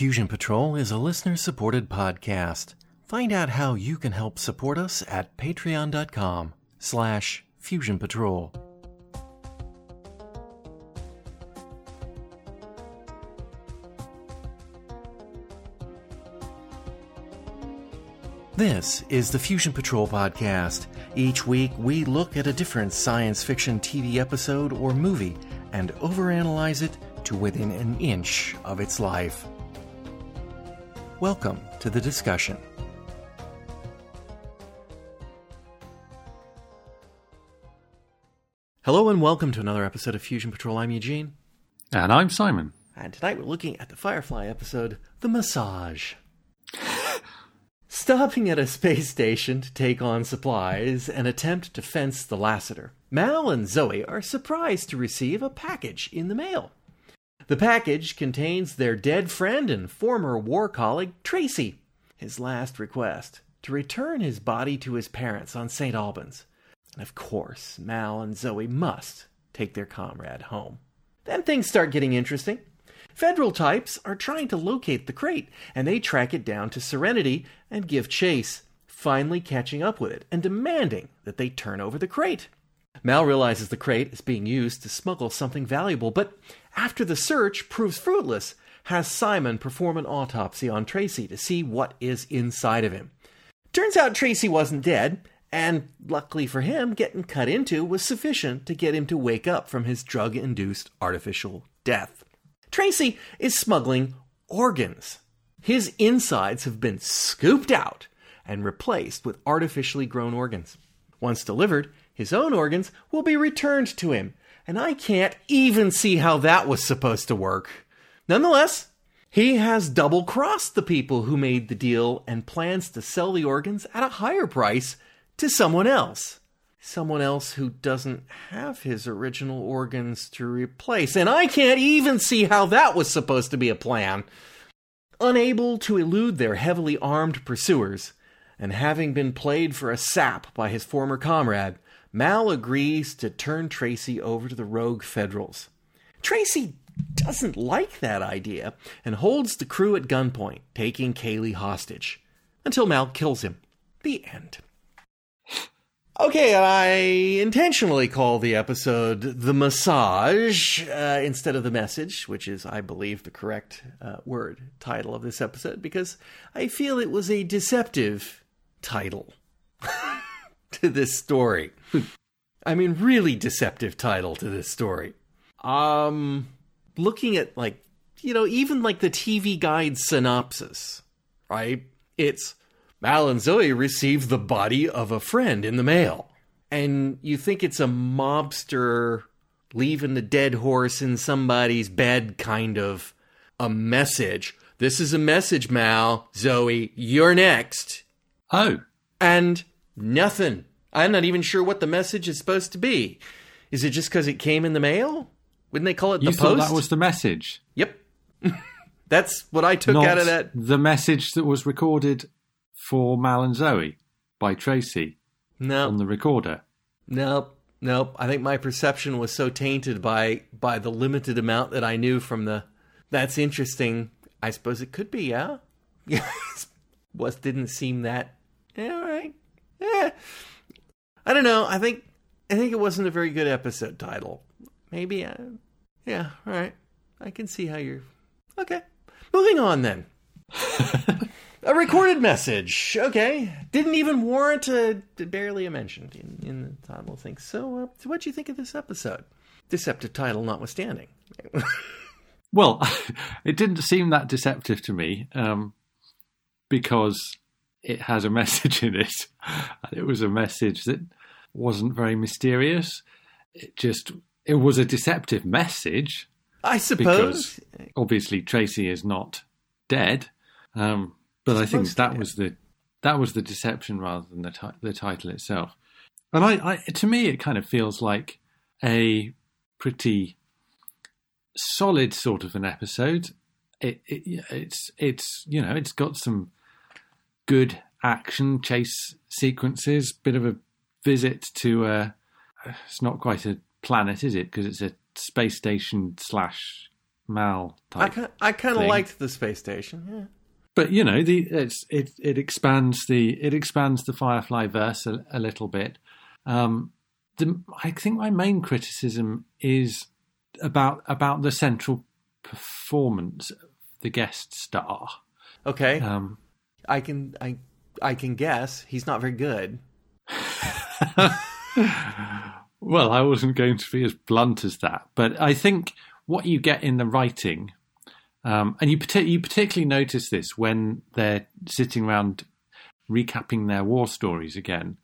Fusion Patrol is a listener supported podcast. Find out how you can help support us at patreon.com slash fusion patrol. This is the Fusion Patrol podcast. Each week, we look at a different science fiction TV episode or movie and overanalyze it to within an inch of its life. Welcome to the discussion. Hello and welcome to another episode of Fusion Patrol. I'm Eugene. And I'm Simon. And tonight we're looking at the Firefly episode, The Massage. Stopping at a space station to take on supplies and attempt to fence the Lassiter, Mal and Zoe are surprised to receive a package in the mail. The package contains their dead friend and former war colleague, Tracy. His last request to return his body to his parents on St. Albans. And of course, Mal and Zoe must take their comrade home. Then things start getting interesting. Federal types are trying to locate the crate, and they track it down to Serenity and give chase, finally catching up with it and demanding that they turn over the crate. Mal realizes the crate is being used to smuggle something valuable, but after the search proves fruitless, has Simon perform an autopsy on Tracy to see what is inside of him. Turns out Tracy wasn't dead, and luckily for him, getting cut into was sufficient to get him to wake up from his drug induced artificial death. Tracy is smuggling organs. His insides have been scooped out and replaced with artificially grown organs. Once delivered, his own organs will be returned to him, and I can't even see how that was supposed to work. Nonetheless, he has double crossed the people who made the deal and plans to sell the organs at a higher price to someone else. Someone else who doesn't have his original organs to replace. And I can't even see how that was supposed to be a plan. Unable to elude their heavily armed pursuers, and having been played for a sap by his former comrade, Mal agrees to turn Tracy over to the rogue Federals. Tracy doesn't like that idea and holds the crew at gunpoint, taking Kaylee hostage, until Mal kills him. The end. Okay, I intentionally call the episode The Massage uh, instead of The Message, which is, I believe, the correct uh, word title of this episode, because I feel it was a deceptive title to this story. I mean, really deceptive title to this story. Um, looking at, like, you know, even like the TV guide synopsis, right? It's Mal and Zoe receive the body of a friend in the mail. And you think it's a mobster leaving the dead horse in somebody's bed kind of a message. This is a message, Mal. Zoe, you're next. Oh. And nothing. I'm not even sure what the message is supposed to be. Is it just because it came in the mail? Wouldn't they call it the post? You the thought post? that was the message? Yep. That's what I took Not out of that. the message that was recorded for Mal and Zoe by Tracy No. on the recorder. Nope, nope. I think my perception was so tainted by by the limited amount that I knew from the. That's interesting. I suppose it could be, yeah. Yeah, was didn't seem that. All right. Yeah, I don't know. I think I think it wasn't a very good episode title. Maybe. Uh, yeah. All right. I can see how you're. Okay. Moving on then. A recorded message. Okay. Didn't even warrant a barely a mention in, in the title of things. So, uh, so what do you think of this episode? Deceptive title notwithstanding. Well, it didn't seem that deceptive to me um, because it has a message in it. And It was a message that wasn't very mysterious. It just it was a deceptive message I suppose. because obviously Tracy is not dead. Um, but I think that was the that was the deception rather than the ti- the title itself. And I, I to me it kind of feels like a pretty solid sort of an episode. It, it it's it's you know it's got some good action chase sequences, bit of a visit to a it's not quite a planet, is it? Because it's a space station slash Mal I type. kind I kind of liked the space station. Yeah. but you know, the it's it it expands the it expands the Firefly verse a, a little bit. Um, the I think my main criticism is about about the central performance of the guest star. Okay, Um, I can I I can guess he's not very good. Well, I wasn't going to be as blunt as that, but I think what you get in the writing, um, and you, you particularly notice this when they're sitting around recapping their war stories again,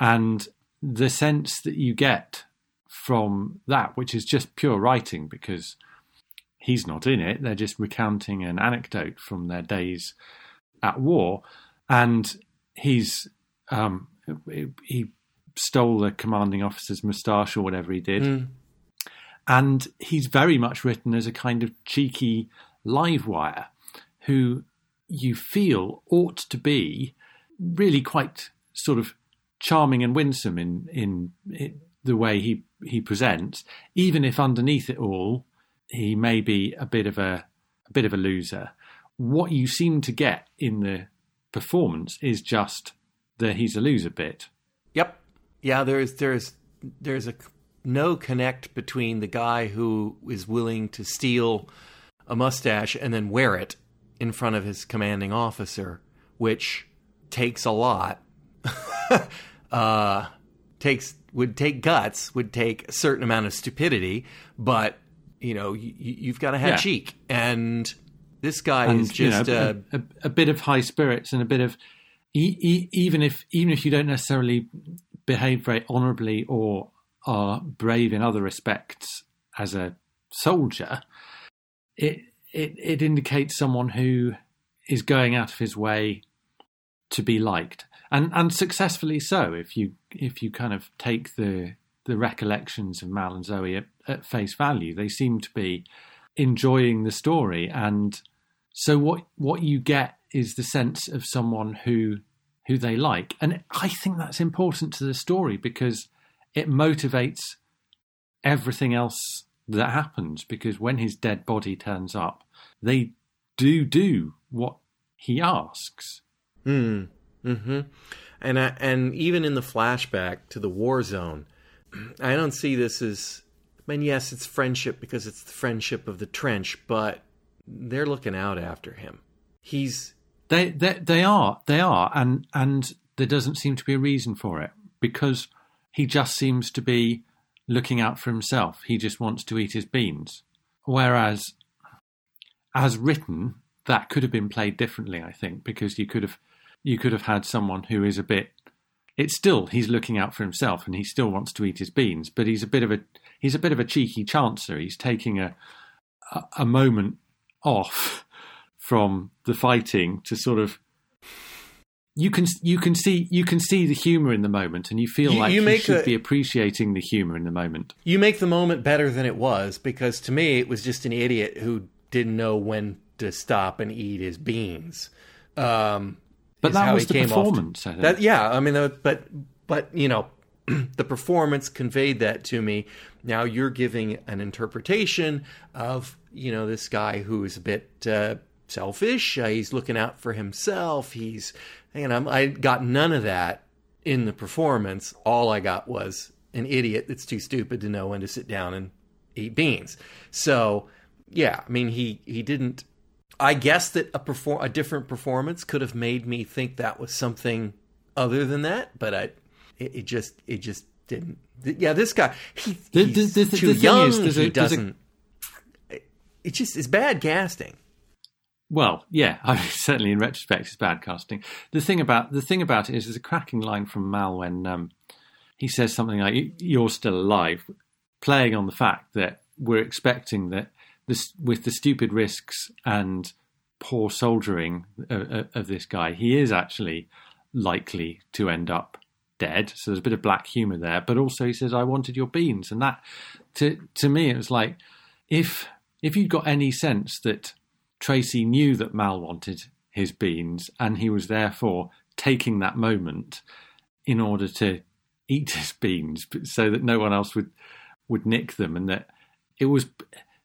and the sense that you get from that, which is just pure writing, because he's not in it; they're just recounting an anecdote from their days at war, and he's um, he stole the commanding officer's moustache or whatever he did. Mm. And he's very much written as a kind of cheeky live wire who you feel ought to be really quite sort of charming and winsome in, in, in the way he, he presents, even if underneath it all he may be a bit of a, a bit of a loser. What you seem to get in the performance is just the he's a loser bit. Yep. Yeah, there's there's there's a no connect between the guy who is willing to steal a mustache and then wear it in front of his commanding officer, which takes a lot. uh, takes would take guts, would take a certain amount of stupidity, but you know you, you've got to have Yeah. cheek, and this guy and is just you know, uh, a, a, a bit of high spirits and a bit of e- e- even if even if you don't necessarily behave very honourably or are brave in other respects as a soldier, it it it indicates someone who is going out of his way to be liked. And and successfully so if you if you kind of take the the recollections of Mal and Zoe at, at face value. They seem to be enjoying the story and so what what you get is the sense of someone who who they like and i think that's important to the story because it motivates everything else that happens because when his dead body turns up they do do what he asks Mm. Hmm. And I, and even in the flashback to the war zone, I don't see this as. I mean, yes, it's friendship because it's the friendship of the trench, but they're looking out after him. He's They, they they are they are, and and there doesn't seem to be a reason for it because he just seems to be looking out for himself. He just wants to eat his beans. Whereas, as written, that could have been played differently. I think because you could have you could have had someone who is a bit. It's still he's looking out for himself and he still wants to eat his beans, but he's a bit of a he's a bit of a cheeky chancer. He's taking a a, a moment off from the fighting to sort of you can you can see you can see the humor in the moment and you feel You- like you you, should be appreciating the humor in the moment you make the moment better than it was because to me it was just an idiot who didn't know when to stop and eat his beans. Um, but that was he the came off. performance I think. That yeah, I mean, but but you know, the performance conveyed that to me. Now you're giving an interpretation of you know this guy who is a bit uh, selfish. Uh, he's looking out for himself. He's and I'm, I got none of that in the performance. All I got was an idiot that's too stupid to know when to sit down and eat beans. So yeah, I mean he he didn't. I guess that a perform a different performance could have made me think that was something other than that, but I it, it just it just didn't. Yeah, this guy he, he's too young. is, he a- doesn't. It just is bad casting. Well, yeah, I mean, certainly in retrospect, it's bad casting. The thing about the thing about it is, there's a cracking line from Mal when um, he says something like, "You- "You're still alive," playing on the fact that we're expecting that this, with the stupid risks and poor soldiering of, of this guy, he is actually likely to end up dead. So there's a bit of black humour there, but also he says, "I wanted your beans," and that to to me it was like if if you'd got any sense that Tracy knew that Mal wanted his beans and he was therefore taking that moment in order to eat his beans so that no one else would would nick them and that it was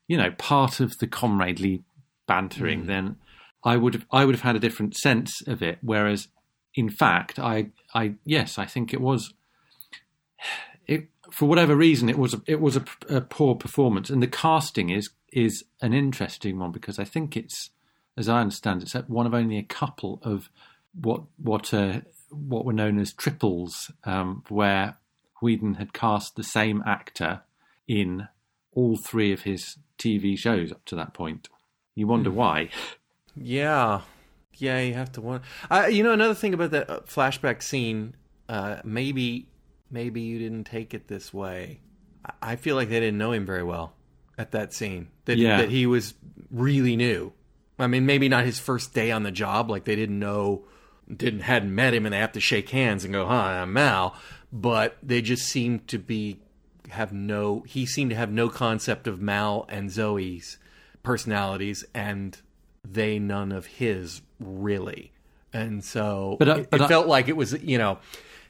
you know, part of the comradely bantering, Mm. then I would have, I would have had a different sense of it. Whereas, in fact, I, I yes, I think it was. It for whatever reason, it was a, it was a, a poor performance, and the casting is is an interesting one because I think it's, as I understand, it's one of only a couple of what what uh, what were known as triples, um, where Whedon had cast the same actor in all three of his TV shows up to that point. You wonder why. Yeah, yeah, you have to wonder. Uh, you know, another thing about that uh, flashback scene. Uh, maybe, maybe you didn't take it this way. I feel like they didn't know him very well at that scene. That Yeah. that he was really new. I mean, maybe not his first day on the job. Like they didn't know, didn't hadn't met him, and they have to shake hands and go, "Hi, I'm Mal." But they just seemed to be have no. He seemed to have no concept of Mal and Zoe's personalities, and they none of his really. And so But, uh, it, but it felt like it was, you know,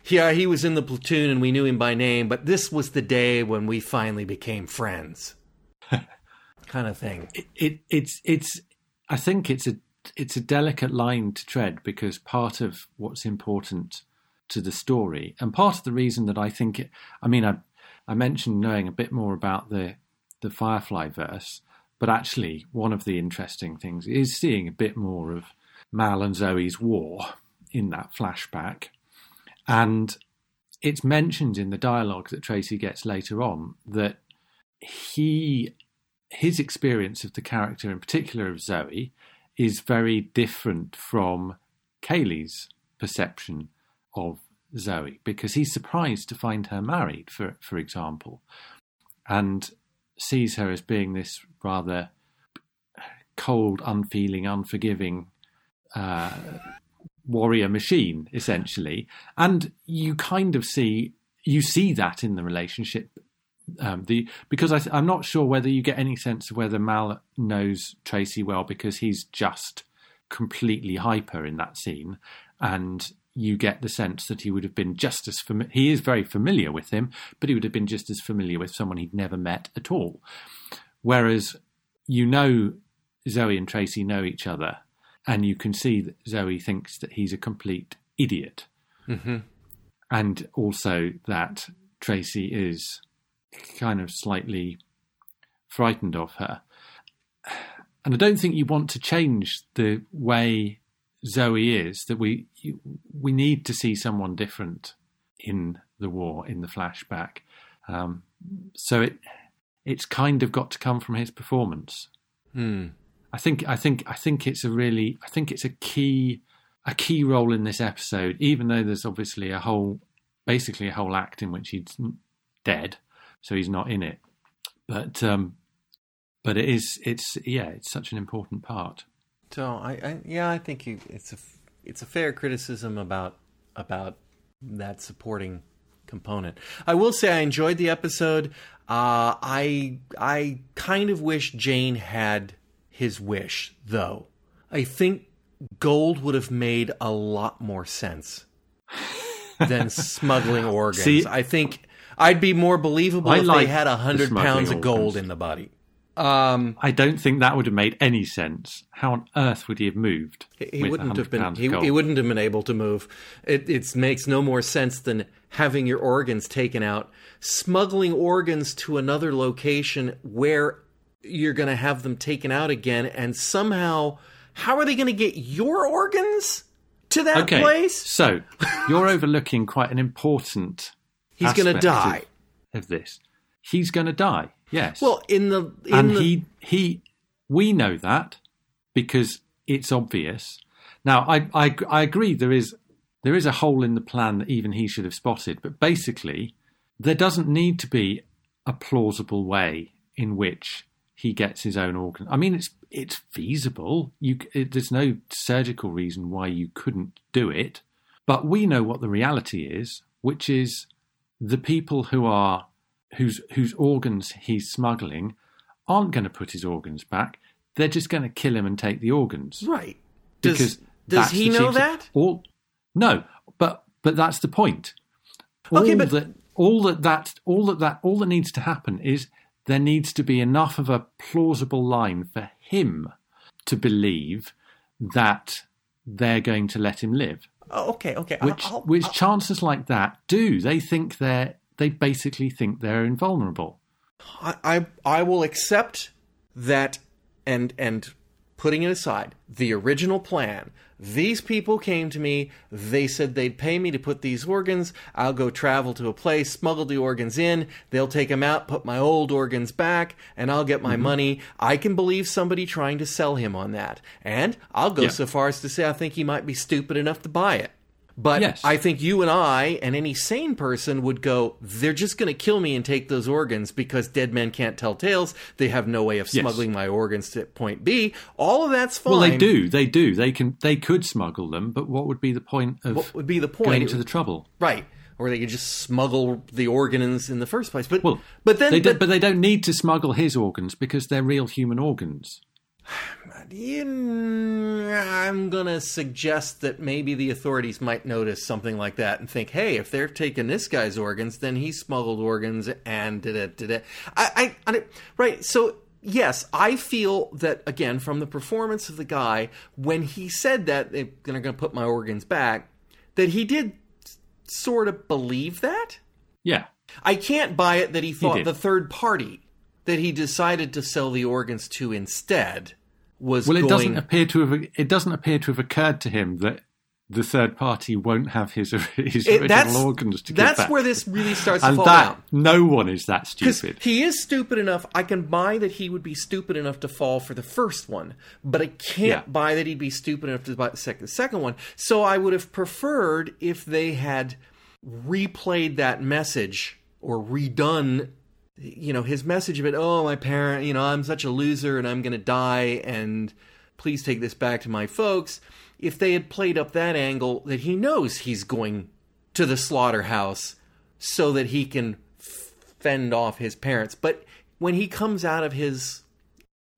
yeah, he was in the platoon and we knew him by name, but this was the day when we finally became friends, kind of thing. It, it it's it's I think it's a it's a delicate line to tread because part of what's important to the story and part of the reason that I think it, I mean I I mentioned knowing a bit more about the the Firefly verse, but actually one of the interesting things is seeing a bit more of Mal and Zoe's war in that flashback. And it's mentioned in the dialogue that Tracy gets later on that he his experience of the character in particular of Zoe is very different from Kaylee's perception of Zoe because he's surprised to find her married for for example and sees her as being this rather cold unfeeling unforgiving uh, warrior machine essentially. And you kind of see you see that in the relationship um, the because I, I'm not sure whether you get any sense of whether Mal knows Tracy well because he's just completely hyper in that scene, and you get the sense that he would have been just as familiar. He is very familiar with him, but he would have been just as familiar with someone he'd never met at all. Whereas you know Zoe and Tracy know each other, and you can see that Zoe thinks that he's a complete idiot, Mm-hmm. and also that Tracy is kind of slightly frightened of her. And I don't think you want to change the way Zoe is. That we we need to see someone different in the war in the flashback. Um, so it it's kind of got to come from his performance. Hmm. I think I think I think it's a really I think it's a key a key role in this episode, even though there's obviously a whole basically a whole act in which he's dead, so he's not in it. But um, but it is it's yeah it's such an important part. So I, I yeah, I think you, it's a it's a fair criticism about about that supporting component. I will say I enjoyed the episode. Uh, I I kind of wish Jayne had his wish though. I think gold would have made a lot more sense than smuggling organs. See- I think I'd be more believable I if like they had a hundred pounds of gold organs. in the body. Um, I don't think that would have made any sense. How on earth would he have moved? He wouldn't have been. He, he wouldn't have been able to move. It it makes no more sense than having your organs taken out, smuggling organs to another location where you're going to have them taken out again, and somehow, how are they going to get your organs to that Okay, place? so you're overlooking quite an important. He's going to die. of, of this. He's going to die. Yes. Well, in the in and the, he he we know that because it's obvious. Now, I, I I agree there is there is a hole in the plan that even he should have spotted, but basically there doesn't need to be a plausible way in which he gets his own organ. I mean, it's it's feasible. You it, there's no surgical reason why you couldn't do it, but we know what the reality is, which is the people who are whose whose organs he's smuggling aren't going to put his organs back. They're just going to kill him and take the organs right. Does because does he know that? All no, but but that's the point. All Okay, but- that all that that all that that all that needs to happen is there needs to be enough of a plausible line for him to believe that they're going to let him live. Oh, okay, okay. Which I'll- which I'll- chancellors like that do. They think they're they basically think they're invulnerable. I, I I will accept that and and putting it aside, the original plan. These people came to me, they said they'd pay me to put these organs. I'll go travel to a place, smuggle the organs in, they'll take them out, put my old organs back, and I'll get my mm-hmm. money. I can believe somebody trying to sell him on that. And I'll go Yeah. so far as to say I think he might be stupid enough to buy it. But Yes. I think you and I and any sane person would go, they're just going to kill me and take those organs because dead men can't tell tales. They have no way of Yes. smuggling my organs to point B. All of that's fine. Well, they do. They do. They can. They could smuggle them, but what would be the point of What would be the point going to the trouble? right. Or they could just smuggle the organs in the first place. But, Well, but then, they do, but, but they don't need to smuggle his organs because they're real human organs. I'm going to suggest that maybe the authorities might notice something like that and think, hey, if they're taking this guy's organs, then he smuggled organs and did it, did it. I, I, I, right. So, yes, I feel that, again, from the performance of the guy, when he said that they're going to put my organs back, that he did sort of believe that. Yeah, I can't buy it that he thought did. the third party that he decided to sell the organs to instead was Well, it going. doesn't appear to have. It doesn't appear to have occurred to him that the third party won't have his his It- original organs to that's back. where this really starts to and fall that down. no one is that stupid. he is stupid enough, I can buy that he would be stupid enough to fall for the first one, but I can't Yeah. buy that he'd be stupid enough to buy the second, the second one. So I would have preferred if they had replayed that message or redone, you know, his message of it. Oh, my parent, you know, I'm such a loser and I'm going to die, and please take this back to my folks. If they had played up that angle that he knows he's going to the slaughterhouse so that he can fend off his parents. But when he comes out of his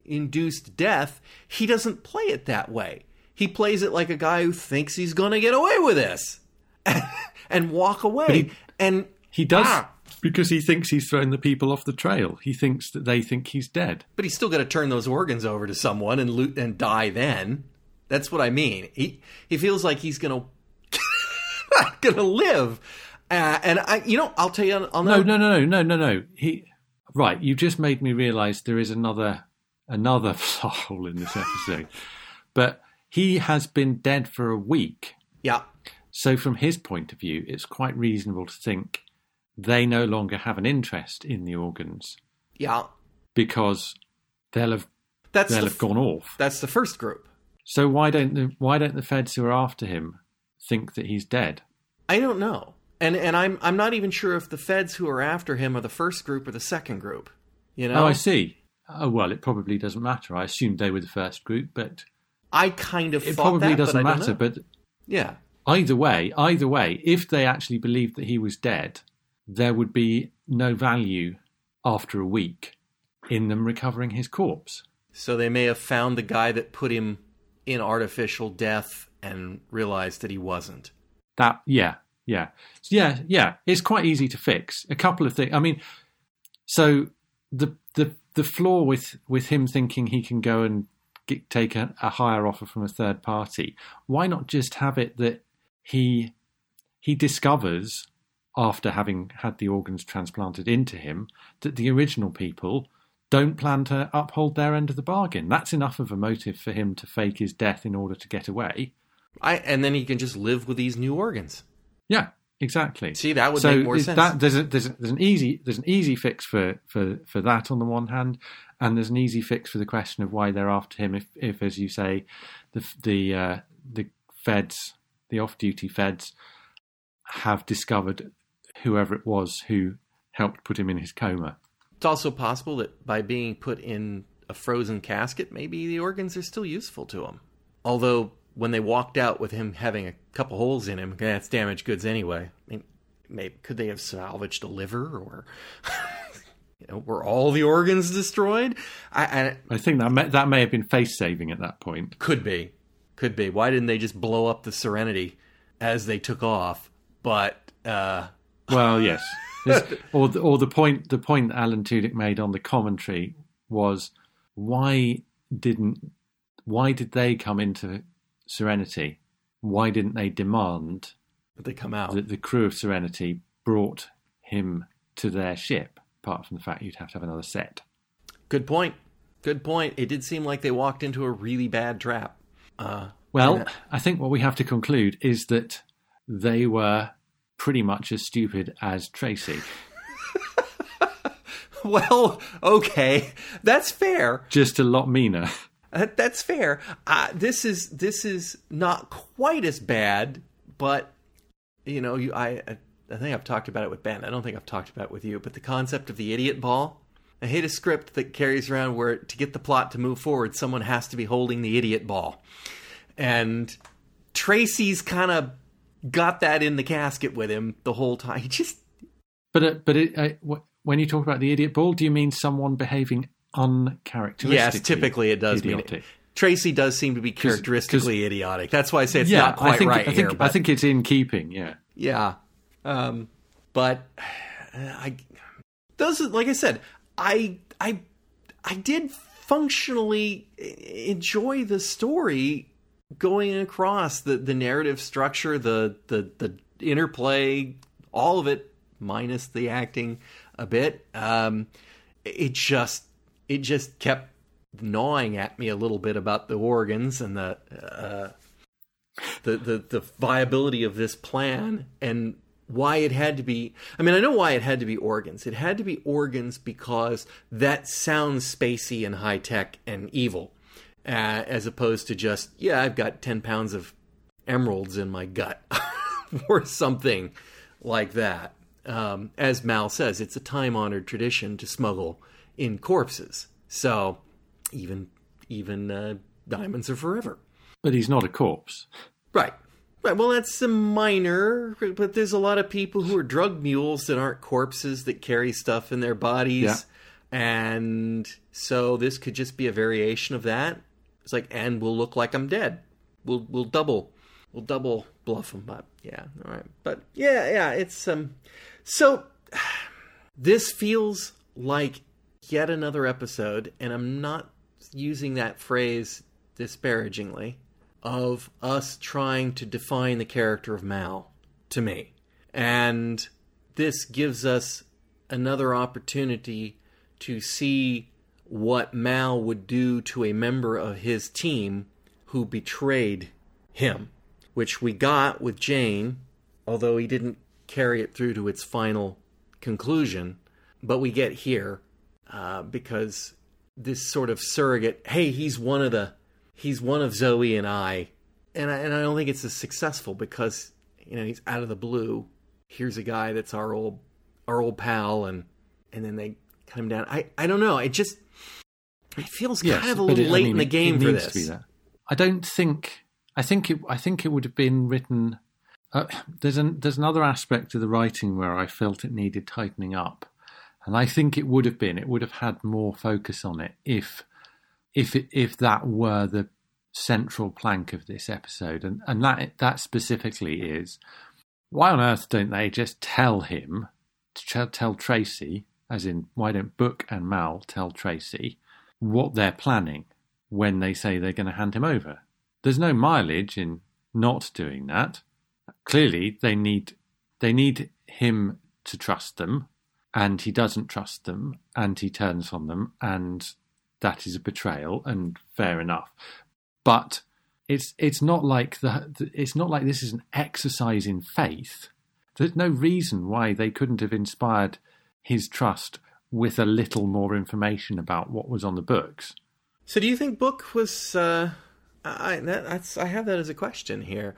induced death, he doesn't play it that way. He plays it like a guy who thinks he's going to get away with this and walk away. he- and he does Ah. Because he thinks he's thrown the people off the trail. He thinks that they think he's dead. but he's still got to turn those organs over to someone and loot and die then. That's what I mean. He he feels like he's going to not going to live. Uh, and I you know, I'll tell you on, on No, no, no, no, no, no, no. He right. You just made me realise there is another another plot hole in this episode. but he has been dead for a week. Yeah. So, from his point of view, it's quite reasonable to think they no longer have an interest in the organs Yeah. because they'll have That's they'll the, have gone off. that's the first group. So why don't the why don't the feds who are after him think that he's dead? I don't know. And and I'm I'm not even sure if the feds who are after him are the first group or the second group. You know? Oh, I see. Oh well, it probably doesn't matter. I assumed they were the first group, but I kind of it probably that, doesn't but matter. But yeah. either way, either way, if they actually believed that he was dead, there would be no value after a week in them recovering his corpse. So they may have found the guy that put him in artificial death and realized that he wasn't. That yeah, yeah, yeah, yeah. It's quite easy to fix. A couple of things. I mean, so the the the flaw with with him thinking he can go and get, take a, a higher offer from a third party. Why not just have it that he he discovers after having had the organs transplanted into him that the original people don't plan to uphold their end of the bargain. That's enough of a motive for him to fake his death in order to get away. I and then he can just live with these new organs. Yeah, exactly. See, that would so make more sense. That, there's, a, there's, a, there's an easy there's an easy fix for, for, for that on the one hand, and there's an easy fix for the question of why they're after him. If, if as you say, the the uh, the feds, the off-duty feds, have discovered whoever it was who helped put him in his coma. It's also possible that by being put in a frozen casket, maybe the organs are still useful to him. Although when they walked out with him having a couple holes in him, that's damaged goods anyway. I mean, maybe could they have salvaged a liver, or you know, were all the organs destroyed? I, I I think that may, that may have been face saving at that point. could be, could be. Why didn't they just blow up the Serenity as they took off? But uh, Well, yes, or the, or the point the point Alan Tudyk made on the commentary was why didn't why did they come into Serenity? Why didn't they demand that they come out. that the crew of Serenity brought him to their ship? Apart from the fact you'd have to have another set. Good point. Good point. It did seem like they walked into a really bad trap. Uh, Well, I think what we have to conclude is that they were pretty much as stupid as Tracy. well, okay, that's fair. Just a lot meaner. Uh, That's fair. Uh, this is this is not quite as bad, but you know, you I I I think I've talked about it with Ben. I don't think I've talked about it with you. But the concept of the idiot ball. I hate a script that carries around where to get the plot to move forward, someone has to be holding the idiot ball, and Tracy's kind of got that in the casket with him the whole time. He just But uh, but it, uh, wh- when you talk about the idiot ball, do you mean someone behaving uncharacteristically? yes, typically it does mean idiotic? it. Tracy does seem to be characteristically idiotic. That's why I say it's yeah, not quite I think right I think here. I think it's in keeping. Yeah, Yeah. Um, but I those like I said, I I I did functionally enjoy the story going across the the narrative structure, the the the interplay, all of it minus the acting a bit. Um it just it just kept gnawing at me a little bit about the organs and the uh the, the the viability of this plan and why it had to be I mean I know why it had to be organs. It had to be organs because that sounds spacey and high tech and evil. Uh, as opposed to just, yeah, I've got 10 pounds of emeralds in my gut or something like that. Um, as Mal says, it's a time honored tradition to smuggle in corpses. So even even uh, diamonds are forever. but he's not a corpse. Right. Right. Well, that's a minor, but there's a lot of people who are drug mules that aren't corpses that carry stuff in their bodies. Yeah. And so this could just be a variation of that. It's like, and we'll look like I'm dead. We'll we'll double we'll double bluff them up. Yeah. All right. But yeah, yeah. It's um. So this feels like yet another episode, and I'm not using that phrase disparagingly, of us trying to define the character of Mal to me. And this gives us another opportunity to see what Mal would do to a member of his team who betrayed him, which we got with Jayne, although he didn't carry it through to its final conclusion. But we get here uh, because this sort of surrogate, hey, he's one of the, he's one of Zoe and I, and I, and I don't think it's as successful because you know he's out of the blue. Here's a guy that's our old, our old pal, and and then they cut him down. I I don't know. It just it feels Yes, kind of a little it- I late mean, in the game it for needs this. To be that. I don't think. I think it. I think it would have been written. Uh, there's an there's another aspect of the writing where I felt it needed tightening up, and I think it would have been. It would have had more focus on it if if it, if that were the central plank of this episode, and and that that specifically is why on earth don't they just tell him to tell, tell Tracy, as in why don't Book and Mal tell Tracy what they're planning when they say they're going to hand him over? There's no mileage in not doing that. Clearly, they need they need him to trust them, and he doesn't trust them, and he turns on them, and that is a betrayal, and fair enough. But it's it's not like the it's not like this is an exercise in faith. There's no reason why they couldn't have inspired his trust with a little more information about what was on the books. So, do you think Book was? Uh, I that, that's I have that as a question here.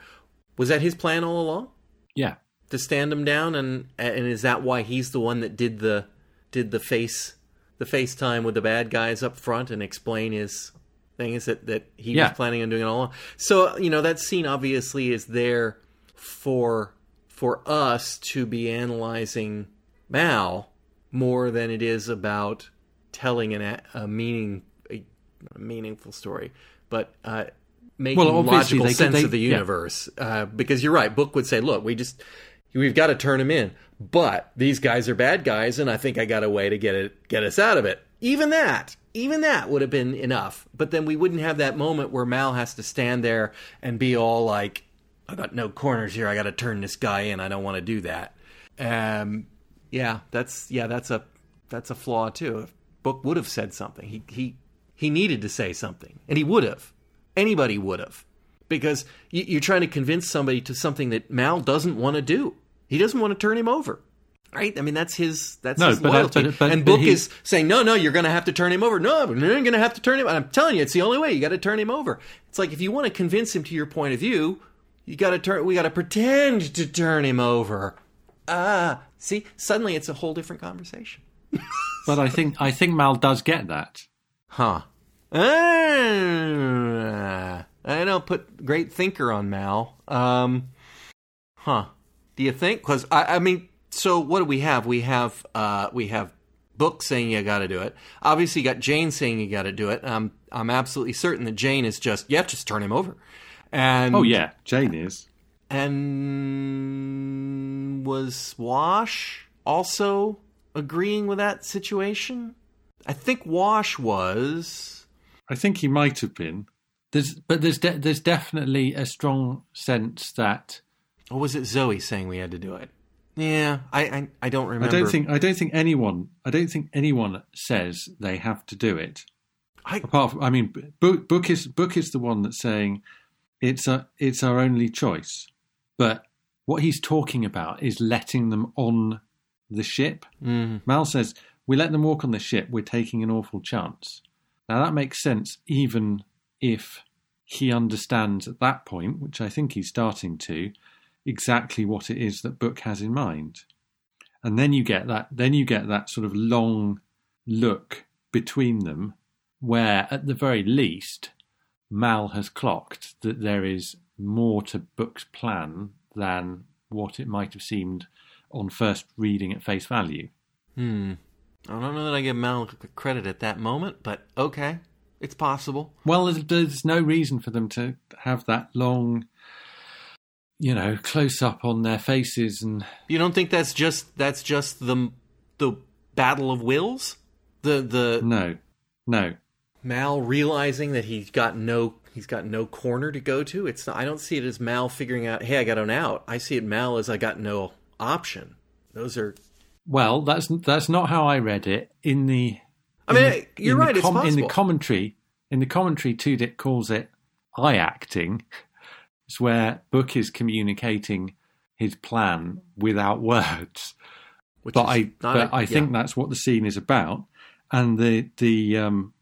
Was that his plan all along Yeah, to stand him down, and and is that why he's the one that did the did the face the FaceTime with the bad guys up front and explain his thing? Is that that he Yeah. was planning on doing it all along? So you know that scene obviously is there for for us to be analyzing Mal more than it is about telling an, a, meaning a, a meaningful story, but uh, making Well, logical they- sense they- of the yeah. universe. Uh, because you're right, Book would say, "Look, we just we've got to turn him in," but these guys are bad guys, and I think I got a way to get it get us out of it. Even that, even that would have been enough. But then we wouldn't have that moment where Mal has to stand there and be all like, "I got no corners here. I got to turn this guy in. I don't want to do that." Um, yeah, that's yeah, that's a that's a flaw too. If Book would have said something, he he he needed to say something, and he would have. Anybody would have, because you, are trying to convince somebody to something that Mal doesn't want to do. He doesn't want to turn him over, right? I mean, that's his that's no, his but, loyalty. But, but, and Book he... is saying, no, no, you're going to have to turn him over. No, you're going to have to turn him. Over. I'm telling you, it's the only way. You got to turn him over. It's like if you want to convince him to your point of view, you got to turn. We got to pretend to turn him over. Ah, see, suddenly it's a whole different conversation. but I think I think Mal does get that. Huh. Uh, I don't put great thinker on Mal. Um, huh. Do you think? Because I, I mean, so what do we have? We have uh, we have Book saying you got to do it. Obviously, you got Jayne saying you got to do it. I'm I'm absolutely certain that Jayne is just yeah, just turn him over. And oh yeah, Jayne is. And was Wash also agreeing with that situation? I think Wash was. I think he might have been. There's, but there's de- there's definitely a strong sense that or was it Zoe saying we had to do it? Yeah, I, I, I don't remember. I don't think I don't think anyone I don't think anyone says they have to do it. I, Apart from, I mean, book, book is book is the one that's saying it's a it's our only choice. But what he's talking about is letting them on the ship. Mm. Mal says we let them walk on the ship. We're taking an awful chance. Now that makes sense, even if he understands at that point, which I think he's starting to, exactly what it is that Book has in mind. And then you get that then you get that sort of long look between them where at the very least Mal has clocked that there is more to Book's plan than what it might have seemed on first reading at face value. Hmm. I don't know that I give Mal credit at that moment, but okay, it's possible. Well, there's, there's no reason for them to have that long you know, close up on their faces and You don't think that's just that's just the the battle of wills? The the No. No. Mal realizing that he's got no he's got no corner to go to. It's not, I don't see it as Mal figuring out, "Hey, I got an out." I see it Mal as I got no option. Those are Well, that's that's not how I read it in the I mean, the, you're right, com- In the commentary, in the commentary Tudyk calls it eye acting it's where Book is communicating his plan without words. Which but I, but a, I yeah. think that's what the scene is about, and the the um,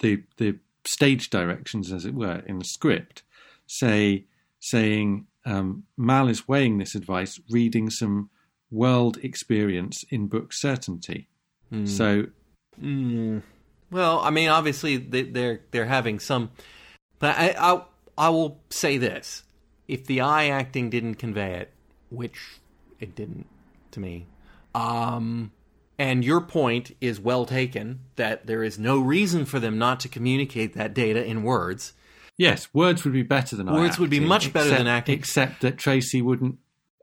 the the stage directions, as it were, in the script say saying um, Mal is weighing this advice, reading some world experience in book certainty. Mm. So, mm. well, I mean, obviously they're, they're having some, but I, I I will say this: if the eye acting didn't convey it, which it didn't to me, um, and your point is well taken that there is no reason for them not to communicate that data in words. Yes, words would be better than words would be much better than acting, except that Tracy wouldn't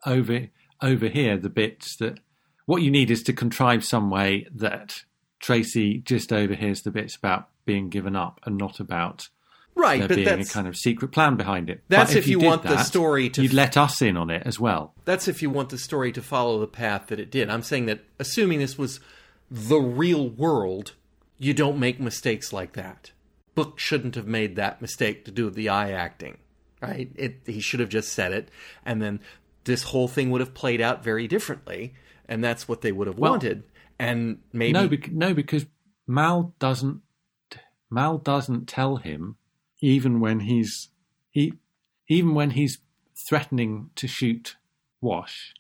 over overhear the bits that. What you need is to contrive some way that Tracy just overhears the bits about being given up and not about right? There but being that's a kind of secret plan behind it. That's if, if, you, you want that, the story to. You'd let us in on it as well. That's if you want the story to follow the path that it did. I'm saying that assuming this was the real world, you don't make mistakes like that. Book shouldn't have made that mistake to do the eye acting, right? It, he should have just said it, and then this whole thing would have played out very differently, and that's what they would have well, wanted. And maybe no, bec- no, because Mal doesn't. Mal doesn't tell him even when he's he, even when he's threatening to shoot Wash.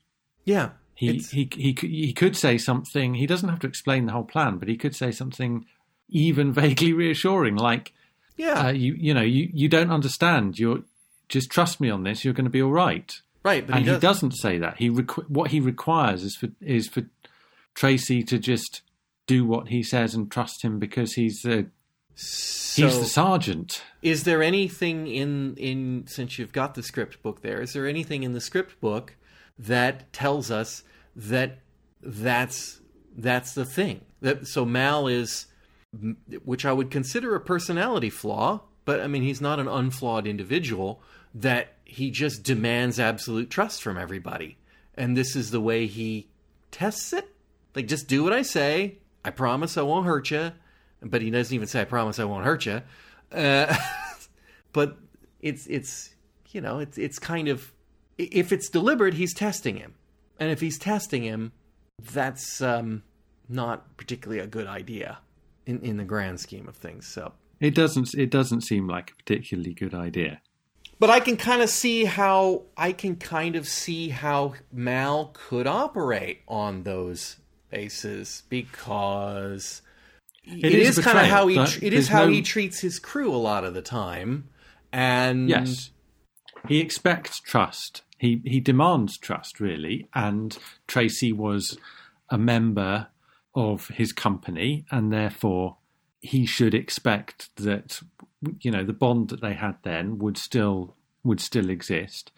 Yeah, he, he he he could say something. He doesn't have to explain the whole plan, but he could say something even vaguely reassuring, like, "Yeah, uh, you you know you you don't understand. You're just trust me on this. You're going to be all right." Right, and he, he, doesn't say that. He requ- what he requires is for is for Tracy to just do what he says and trust him because he's the so, He's the sergeant. Is there anything in in since you've got the script book there? Is there anything in the script book that tells us that that's that's the thing. That so Mal is, which I would consider a personality flaw, but I mean he's not an unflawed individual. That he just demands absolute trust from everybody, and this is the way he tests it. Like just do what I say. I promise I won't hurt you. But he doesn't even say I promise I won't hurt you. Uh, but it's it's you know it's it's kind of if it's deliberate, he's testing him, and if he's testing him, that's um, not particularly a good idea in in the grand scheme of things. So it doesn't it doesn't seem like a particularly good idea. But I can kind of see how I can kind of see how Mal could operate on those bases because it, it is, is kind of how he it is how no... he treats his crew a lot of the time and yes. He expects trust. He he demands trust really and tracy was a member of his company and therefore he should expect that you know the bond that they had then would still would still exist.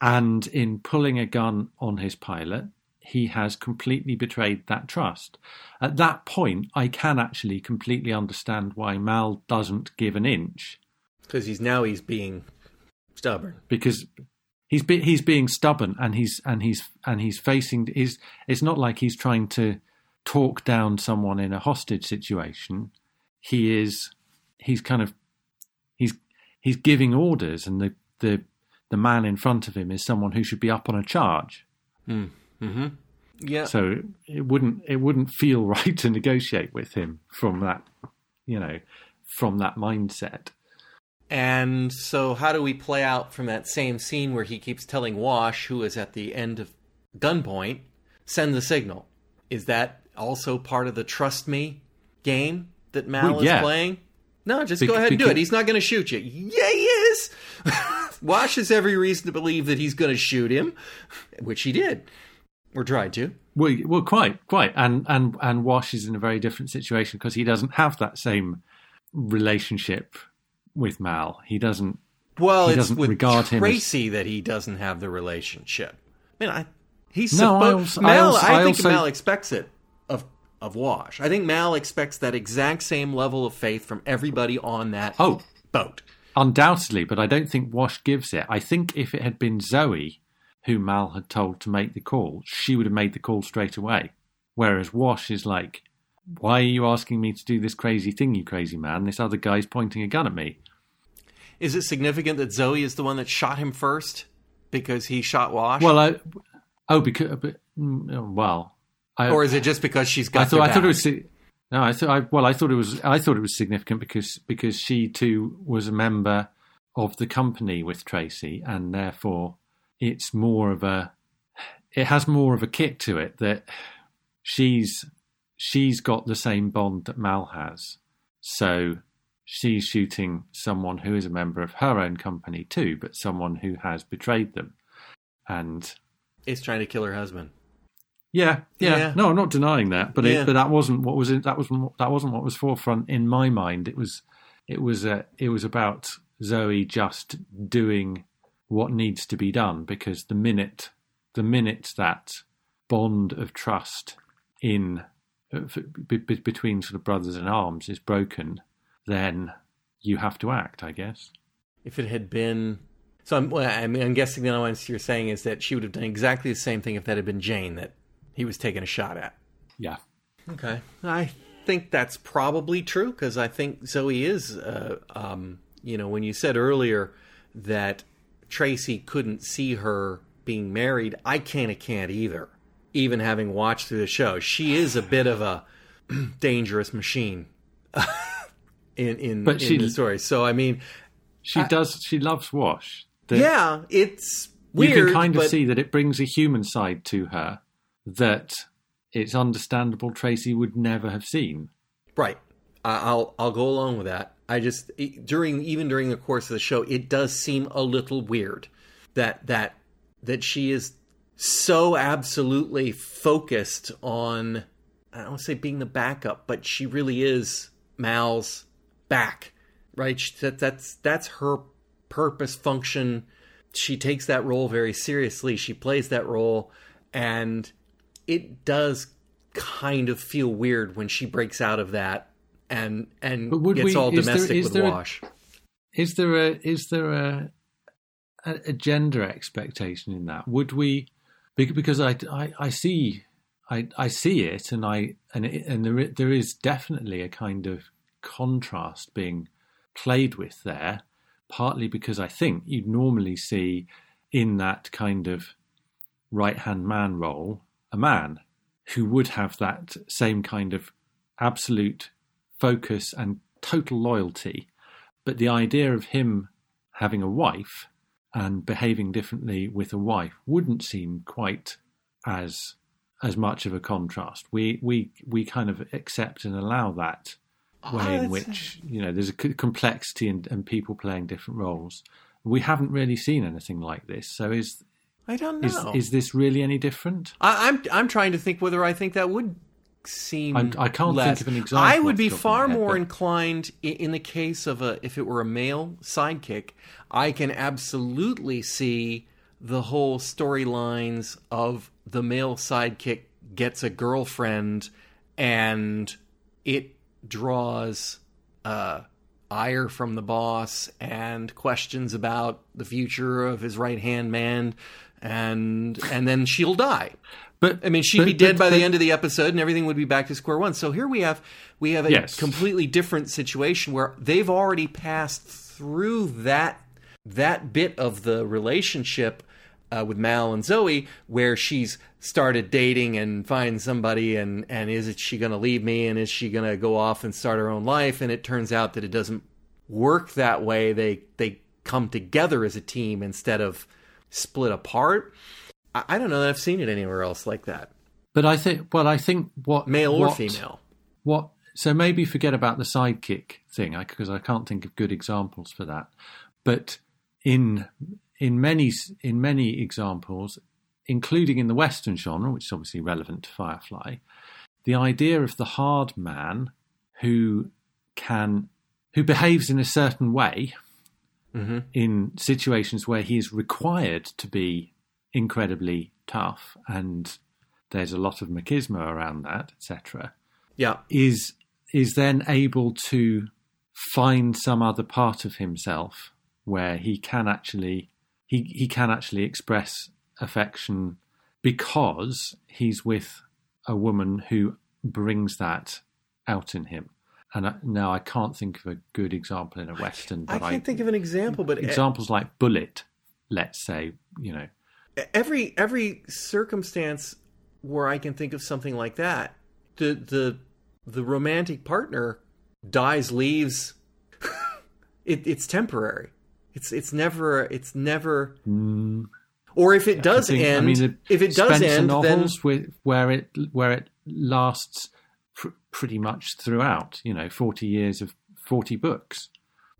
And in pulling a gun on his pilot he has completely betrayed that trust. At that point, I can actually completely understand why Mal doesn't give an inch. Because he's now he's being stubborn. Because he's be, he's being stubborn and he's and he's and he's facing is it's not like he's trying to talk down someone in a hostage situation. He is he's kind of he's he's giving orders and the the the man in front of him is someone who should be up on a charge. Mm. Mm-hmm. Yeah. So it wouldn't it wouldn't feel right to negotiate with him from that, you know, from that mindset. And so, how do we play out from that same scene where he keeps telling Wash, who is at the end of gunpoint, send the signal? Is that also part of the trust me game that Mal well, yeah. is playing? No, just Be- go ahead and do it. He's not going to shoot you. Yeah, he is. Wash has every reason to believe that he's going to shoot him, which he did. Or tried to. Well, well, quite, quite, and and and Wash is in a very different situation because he doesn't have that same relationship with Mal. He doesn't. Well, he it's doesn't with regard Tracy him as... that he doesn't have the relationship. I mean, I he's no, supposed. I, also, Mal, I, also, I think also... Mal expects it of of Wash. I think Mal expects that exact same level of faith from everybody on that oh boat. Undoubtedly, but I don't think Wash gives it. I think if it had been Zoe who Mal had told to make the call, she would have made the call straight away. Whereas Wash is like, why are you asking me to do this crazy thing, you crazy man? This other guy's pointing a gun at me. Is it significant that Zoe is the one that shot him first because he shot Wash? Well, I, oh, because but, mm, well, I, or is it just because she's got? I thought I thought it was. No, I thought. I, well, I thought it was. I thought it was significant because because she too was a member of the company with Tracy, and therefore it's more of a it has more of a kick to it that she's she's got the same bond that Mal has. So she's shooting someone who is a member of her own company too, but someone who has betrayed them. And is trying to kill her husband. Yeah, yeah, yeah. No, I'm not denying that, but yeah. it, but that wasn't what was in, that was that wasn't what was forefront in my mind. It was it was uh, it was about Zoe just doing what needs to be done because the minute the minute that bond of trust in uh, between sort of brothers in arms is broken, then you have to act, I guess. If it had been, so I'm, well, I mean, I'm guessing the only you're saying is that she would have done exactly the same thing if that had been Jayne that he was taking a shot at. Yeah. Okay, I think that's probably true because I think Zoe is, uh, um, you know, when you said earlier that Tracy couldn't see her being married, I kind of can't either. Even having watched through the show, she is a bit of a dangerous machine in in, but in she, the story. So I mean, she I, does. She loves Wash. The, yeah, it's weird. You can kind of but, see that it brings a human side to her that it's understandable Tracy would never have seen. Right. I'll I'll go along with that. I just during even during the course of the show, it does seem a little weird that that that she is so absolutely focused on I don't want to say being the backup, but she really is Mal's back, right? That that's that's her purpose function. She takes that role very seriously. She plays that role, and it does kind of feel weird when she breaks out of that and and would gets we- all there- domestic is with there a- Wash. Is there a is there a a, a gender expectation in that? Would we? Because I, I, I see I, I see it, and I and it, and there there is definitely a kind of contrast being played with there. Partly because I think you'd normally see in that kind of right hand man role a man who would have that same kind of absolute focus and total loyalty but the idea of him having a wife and behaving differently with a wife wouldn't seem quite as as much of a contrast. We we we kind of accept and allow that way Ah, in which you know there's a c- complexity and, and people playing different roles. We haven't really seen anything like this. So is I don't is know. is this really any different? I, I'm I'm trying to think whether I think that would seem. I'm- I can't less. think of an example I would be the top of far head, more but- inclined in the case of a if it were a male sidekick. I can absolutely see the whole storylines of the male sidekick gets a girlfriend and it draws uh, ire from the boss and questions about the future of his right hand man and and then she'll die But I mean, she'd but- be dead but- by the end of the episode, and everything would be back to square one. So here we have we have a Yes. completely different situation where they've already passed through that that bit of the relationship uh, with Mal and Zoe, where she's started dating and find somebody, and and is it she going to leave me, and is she going to go off and start her own life? And it turns out that it doesn't work that way. They they come together as a team instead of split apart. I, I don't know that I've seen it anywhere else like that But I think well, I think what male or what- female. What? So maybe forget about the sidekick thing, because I can't think of good examples for that. But in in many in many examples, including in the Western genre, which is obviously relevant to Firefly, the idea of the hard man who can who behaves in a certain way Mm-hmm. in situations where he is required to be incredibly tough, and there's a lot of machismo around that, etc Yeah, is is then able to find some other part of himself where he can actually he he can actually express affection because he's with a woman who brings that out in him. And I, now I can't think of a good example in a western, I but can't think of an example, but examples like Bullitt, let's say, you know, every every circumstance where I can think of something like that, the the the romantic partner dies, leaves. it, it's temporary. It's it's never it's never. or if it does Mm. I think- end, I mean, if it does Spenser end, then with, where it where it lasts pretty much throughout. You know, forty years of forty books.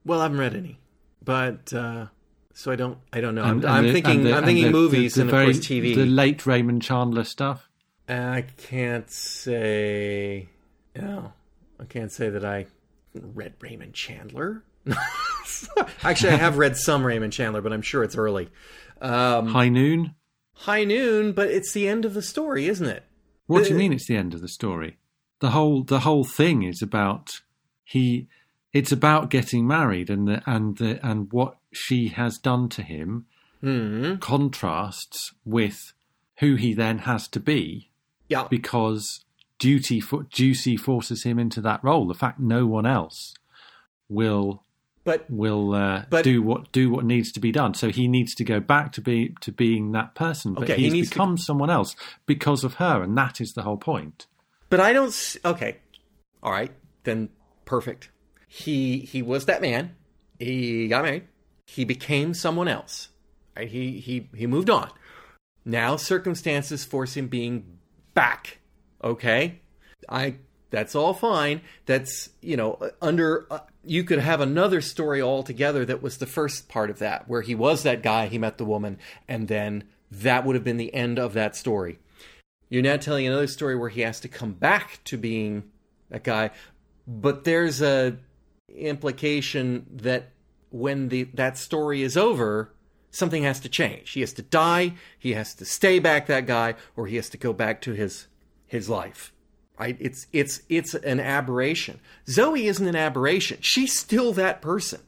well, I haven't read any, but uh, so I don't I don't know. And- I'm, and I'm the- thinking the- I'm thinking the- movies and very- of course TV. The late Raymond Chandler stuff. I can't say. No, I can't say that I read Raymond Chandler. Actually, I have read some Raymond Chandler, but I'm sure it's early. Um, High Noon. High Noon, but it's the end of the story, isn't it? What do you Uh, mean? It's the end of the story. The whole the whole thing is about he. It's about getting married and the and the and what she has done to him hmm contrasts with who he then has to be Yeah, because duty for, duty forces him into that role. The fact no one else will but will uh, But- do what do what needs to be done. So he needs to go back to be to being that person, but Okay, he he's to- become someone else because of her, and that is the whole point. But I don't. s- Okay, all right, then perfect. He he was that man. He got married. He became someone else. Right? He he he moved on. Now circumstances force him being back. Okay, I that's all fine. That's you know under uh, you could have another story altogether that was the first part of that where he was that guy he met the woman and then that would have been the end of that story. You're now telling another story where he has to come back to being that guy, but there's a implication that when the that story is over, something has to change. He has to die, he has to stay back that guy, or he has to go back to his his life. Right? It's it's it's an aberration. Zoe isn't an aberration. She's still that person.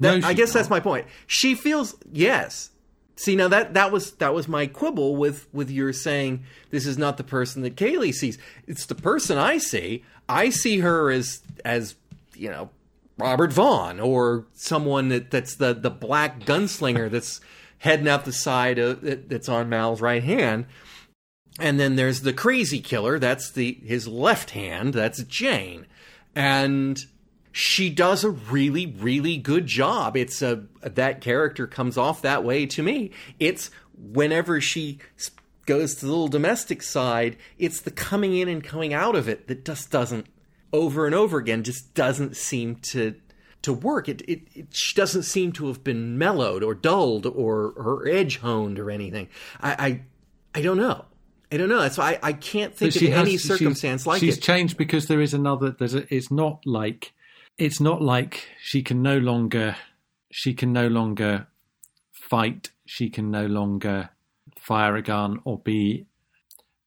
That, No, I guess that's my point. She feels yes. See now that that was that was my quibble with with your saying this is not the person that Kaylee sees. It's the person I see. I see her as as you know Robert Vaughn or someone that, that's the the black gunslinger that's heading out the side of that, that's on Mal's right hand. And then there's the crazy killer. That's the his left hand. That's Jayne, and she does a really really good job. It's a that character comes off that way to me. It's whenever she goes to the little domestic side, it's the coming in and coming out of it that just doesn't over and over again just doesn't seem to to work. It, it, it she doesn't seem to have been mellowed or dulled or her edge honed or anything. I I, I don't know. I don't know. That's why I, I can't think of has- any she's- circumstance like she's it. changed because there is another. There's a. It's not like. It's not like she can no longer. She can no longer fight. She can no longer fire a gun or be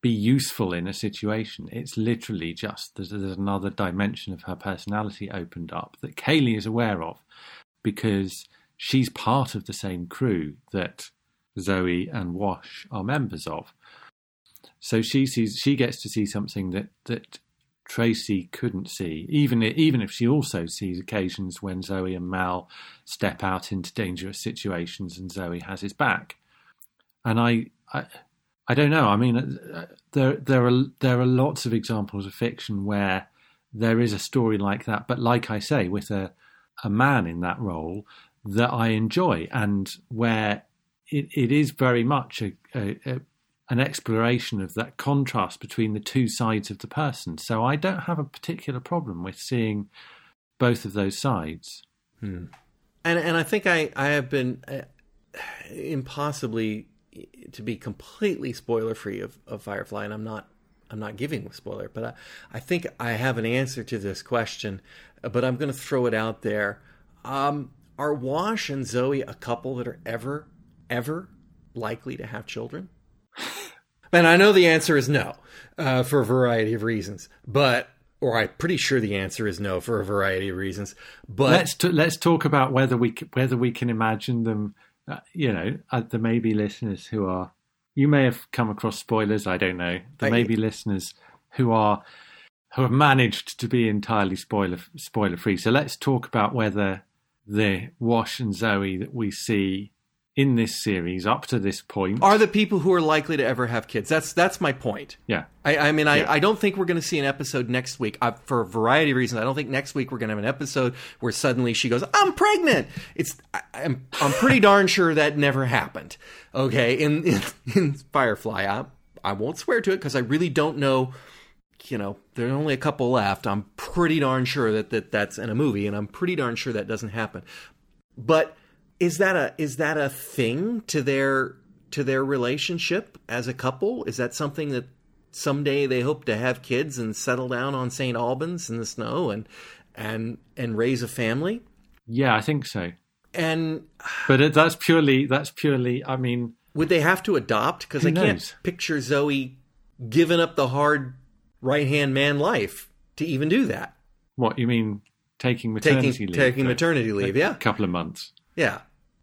be useful in a situation. It's literally just there's, there's another dimension of her personality opened up that Kaylee is aware of because she's part of the same crew that Zoe and Wash are members of. So she sees she gets to see something that that Tracy couldn't see, even even if she also sees occasions when Zoe and Mal step out into dangerous situations and Zoe has his back. And I, I, I don't know. I mean, uh, there there are there are lots of examples of fiction where there is a story like that, but like I say, with a a man in that role that I enjoy, and where it, it is very much a, a, a an exploration of that contrast between the two sides of the person. So I don't have a particular problem with seeing both of those sides. and and I think I I have been uh, impossibly to be completely spoiler free of, of Firefly, and I'm not I'm not giving a spoiler, but I, I think I have an answer to this question, but I'm going to throw it out there. Um, are Wash and Zoe a couple that are ever ever likely to have children? And I know the answer is no, uh, for a variety of reasons. But, or I'm pretty sure the answer is no for a variety of reasons. But Let's t- let's talk about whether we c- whether we can imagine them. Uh, you know, uh, there may be listeners who are. You may have come across spoilers. I don't know. There may be listeners who are who have managed to be entirely spoiler spoiler free. So let's talk about whether the Wash and Zoe that we see in this series up to this point are the people who are likely to ever have kids. That's that's my point. yeah I, I mean, I, Yeah. I don't think we're going to see an episode next week uh, for a variety of reasons. I don't think next week we're going to have an episode where suddenly she goes, "I'm pregnant." It's I, I'm I'm pretty darn sure that never happened. Okay, in in, in Firefly, I I won't swear to it because I really don't know. You know, there are only a couple left. I'm pretty darn sure that, that that's in a movie, and I'm pretty darn sure that doesn't happen. But is that a is that a thing to their to their relationship as a couple? Is that something that someday they hope to have kids and settle down on St. Albans in the snow and and and raise a family? yeah I think so. And But it, that's purely that's purely. I mean, would they have to adopt? Because I can't picture Zoe giving up the hard right hand man life to even do that. what you mean taking maternity Taking leave? taking maternity leave, a yeah, a couple of months. yeah,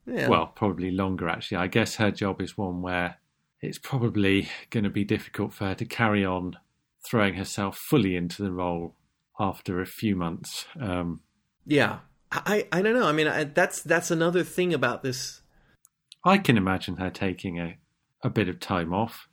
yeah. Well, probably longer actually. I guess her job is one where it's probably going to be difficult for her to carry on throwing herself fully into the role after a few months. Um, yeah. I I don't know. I mean, I, that's that's another thing about this. I can imagine her taking a, a bit of time off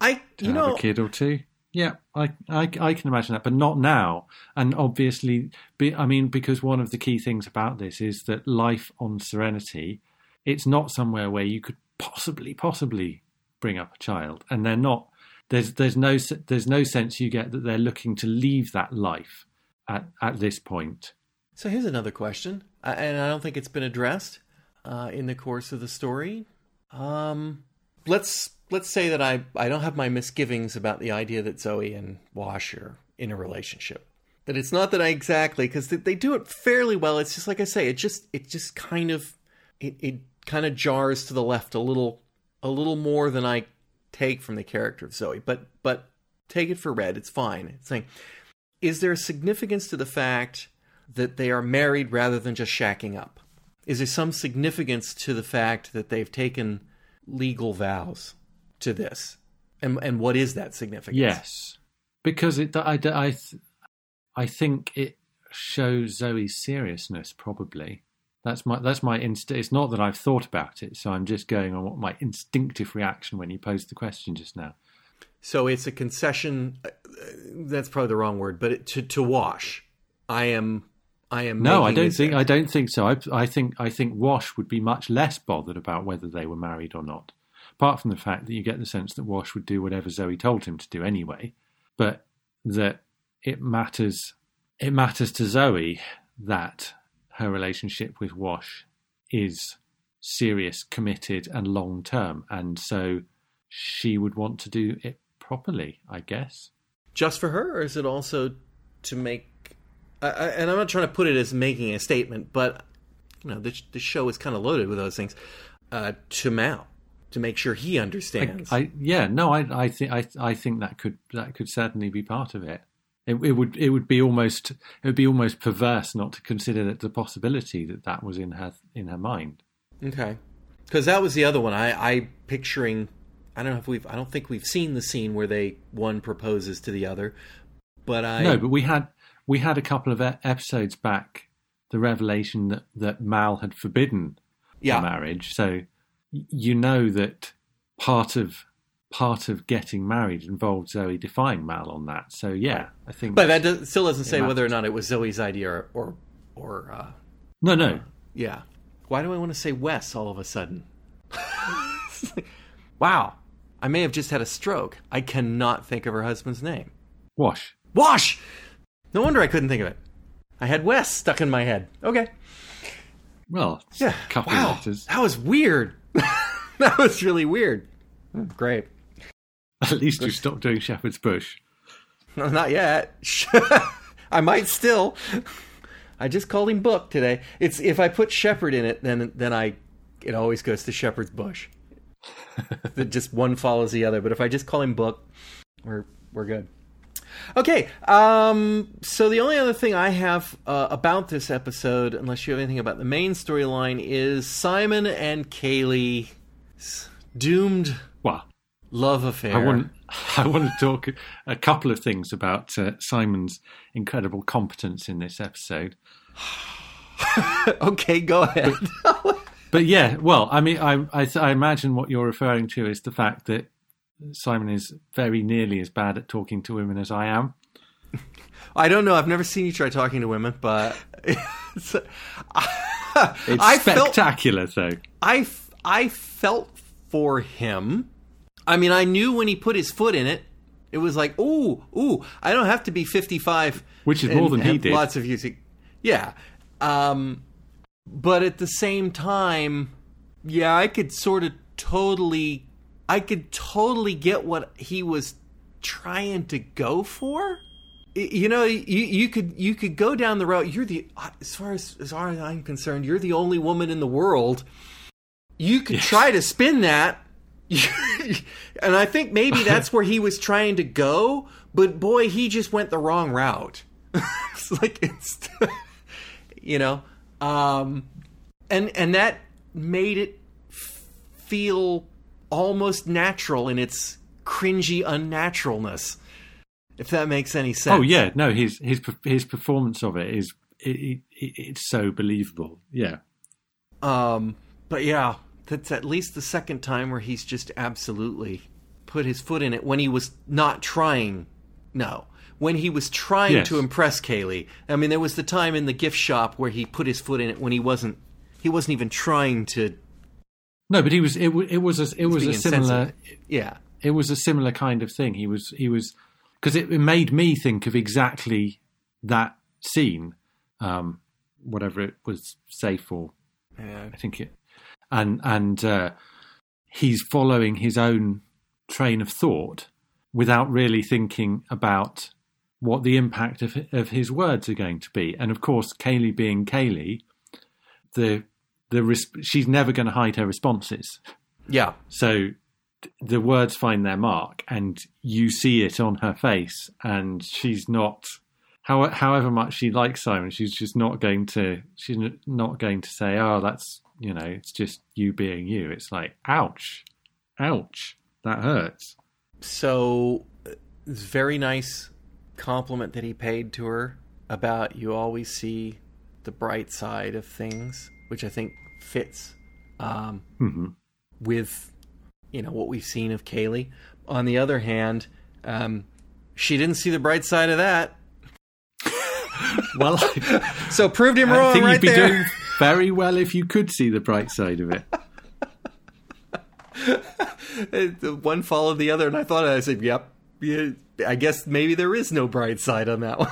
I you have know a kid or two. Yeah, I, I I can imagine that, but not now. And obviously, be, I mean, because one of the key things about this is that life on Serenity, it's not somewhere where you could possibly possibly bring up a child, and they're not. There's there's no there's no sense you get that they're looking to leave that life at at this point. So here's another question, and I don't think it's been addressed uh, in the course of the story. Um, let's let's say that I I don't have my misgivings about the idea that Zoe and Wash are in a relationship. That it's not that I exactly because they, they do it fairly well. It's just like I say, it just it just kind of it it kind of jars to the left a little a little more than I take from the character of Zoe. But but take it for red, it's fine. It's saying is there a significance to the fact that they are married rather than just shacking up? Is there some significance to the fact that they've taken legal vows to this? And and what is that significance? Yes, because it, I, I, I think it shows Zoe's seriousness. Probably that's my that's my inst. It's not that I've thought about it, so I'm just going on what my instinctive reaction when you posed the question just now. So it's a concession. Uh, that's probably the wrong word, but it, to to wash. I am. I am. No, I don't think. I don't think so. I, I think. I think Wash would be much less bothered about whether they were married or not apart from the fact that you get the sense that Wash would do whatever Zoe told him to do anyway, but that it matters it matters to Zoe that her relationship with Wash is serious, committed, and long term, and so she would want to do it properly, I guess. Just for her, or is it also to make? and I'm not trying to put it as making a statement, but you know, the, the show is kind of loaded with those things. Uh, to Mal, to make sure he understands. I, I, yeah, no, I, I think I, I think that could that could certainly be part of it. it. It would it would be almost it would be almost perverse not to consider that the possibility that that was in her in her mind. Okay, because that was the other one. I I picturing. I don't know if we've. I don't think we've seen the scene where they one proposes to the other, but I no. But we had we had a couple of episodes back the revelation that that Mal had forbidden yeah. marriage. So you know that part of part of getting married involved Zoe defying Mal on that. So yeah, I think. But that does, still doesn't say whether or not it was Zoe's idea or or, or uh, no, no, yeah. Why do I want to say Wes all of a sudden? wow, I may have just had a stroke. I cannot think of her husband's name. Wash. Wash. No wonder I couldn't think of it. I had Wes stuck in my head. Okay. Well, yeah. couple wow, letters. That was weird. that was really weird. Hmm, great. At least you stopped doing Shepherd's Bush. No, not yet. I might still. I just called him Book today. It's if I put Shepherd in it, then then I it always goes to Shepherd's Bush. just one follows the other. But if I just call him Book, we're we're good. Okay, um, so the only other thing I have uh, about this episode, unless you have anything about the main storyline, is Simon and Kaylee doomed well, love affair. I want, I want to talk a couple of things about uh, Simon's incredible competence in this episode. okay, go ahead. But, but, yeah, well, I mean, I, I, I imagine what you're referring to is the fact that Simon is very nearly as bad at talking to women as I am. I don't know. I've never seen you try talking to women, but it's, it's spectacular. Felt, so I I felt for him. I mean, I knew when he put his foot in it, it was like, ooh, ooh. I don't have to be fifty five, which is more than he did. Lots of music, yeah. Um, but at the same time, yeah, I could sort of totally I could totally get what he was trying to go for. You know, you, you could you could go down the road. You're the as far as as far as I'm concerned, you're the only woman in the world. You could yes. try to spin that, and I think maybe that's where he was trying to go. But boy, he just went the wrong route. it's like it's, you know, um, and and that made it feel almost natural in its cringy unnaturalness. If that makes any sense. Oh yeah, no, his his his performance of it is it, it, it's so believable. Yeah. Um, but yeah, that's at least the second time where he's just absolutely put his foot in it when he was not trying. No, when he was trying yes. to impress Kaylee. I mean, there was the time in the gift shop where he put his foot in it when he wasn't. He wasn't even trying to no, but he was. It, it was a. It was a similar. Yeah, it was a similar kind of thing. He was. He was because it, it, made me think of exactly that scene, um, whatever it was, safe for. yeah. I think it, and and uh, he's following his own train of thought without really thinking about what the impact of of his words are going to be. And of course, Kaylee being Kaylee, the the res- she's never going to hide her responses. Yeah. So th- the words find their mark, and you see it on her face, and she's not. How, however much she likes Simon, she's just not going to. She's n- not going to say, "Oh, that's you know, it's just you being you." It's like, ouch, ouch, that hurts. So, uh, it's very nice compliment that he paid to her about you always see the bright side of things, which I think fits um, hmm with you know what we've seen of Kaylee. On the other hand, um, she didn't see the bright side of that, Well, I, so proved him I wrong I think right you'd be there. doing very well if you could see the bright side of it. One followed the other, and I thought I said, "Yep, yeah, I guess maybe there is no bright side on that one."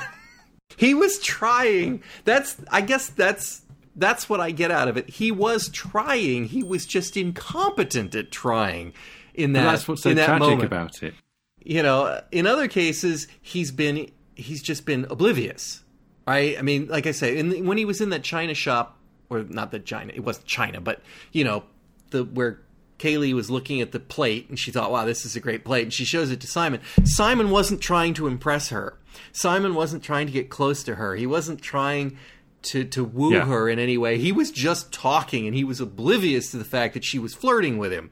he was trying. That's I guess that's that's what I get out of it. He was trying. He was just incompetent at trying. In that, But that's what's so in that tragic moment. about it. you know in other cases he's been he's just been oblivious right i mean like i say in the, when he was in that china shop or not that china it wasn't china but you know the where kaylee was looking at the plate and she thought wow this is a great plate and she shows it to simon simon wasn't trying to impress her simon wasn't trying to get close to her he wasn't trying to to woo Yeah. her in any way. He was just talking and he was oblivious to the fact that she was flirting with him.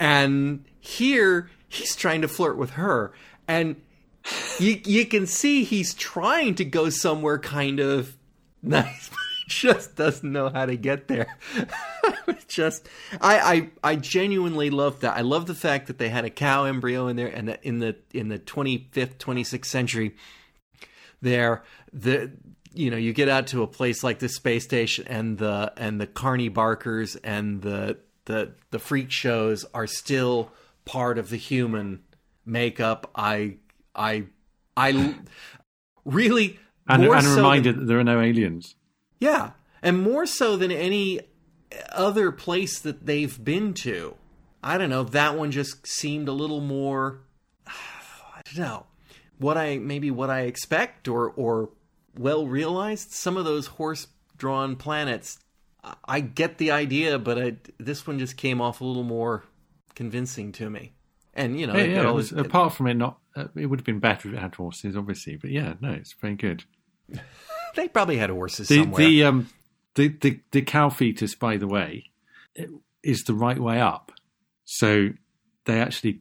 And here he's trying to flirt with her. And you you can see he's trying to go somewhere kind of nice but he just doesn't know how to get there. Just I, I I genuinely love that. I love the fact that they had a cow embryo in there and that in the in the 25th 26th century there the you know you get out to a place like the space station and the and the carney barkers and the the the freak shows are still part of the human makeup. I i i really And, and so reminder than- that there are no aliens. yeah. And more so than any other place that they've been to. I don't know. That one just seemed a little more i don't know. What i maybe what i expect or or well realized some of those horse drawn planets I- get the idea but I, this one just came off a little more convincing to me and you know Yeah, it was, this- apart from it not, uh, it would have been better if it had horses, obviously. But yeah, no, it's very good. they probably had horses The somewhere the um the, the the cow fetus, by the way, it- is the right way up. So they actually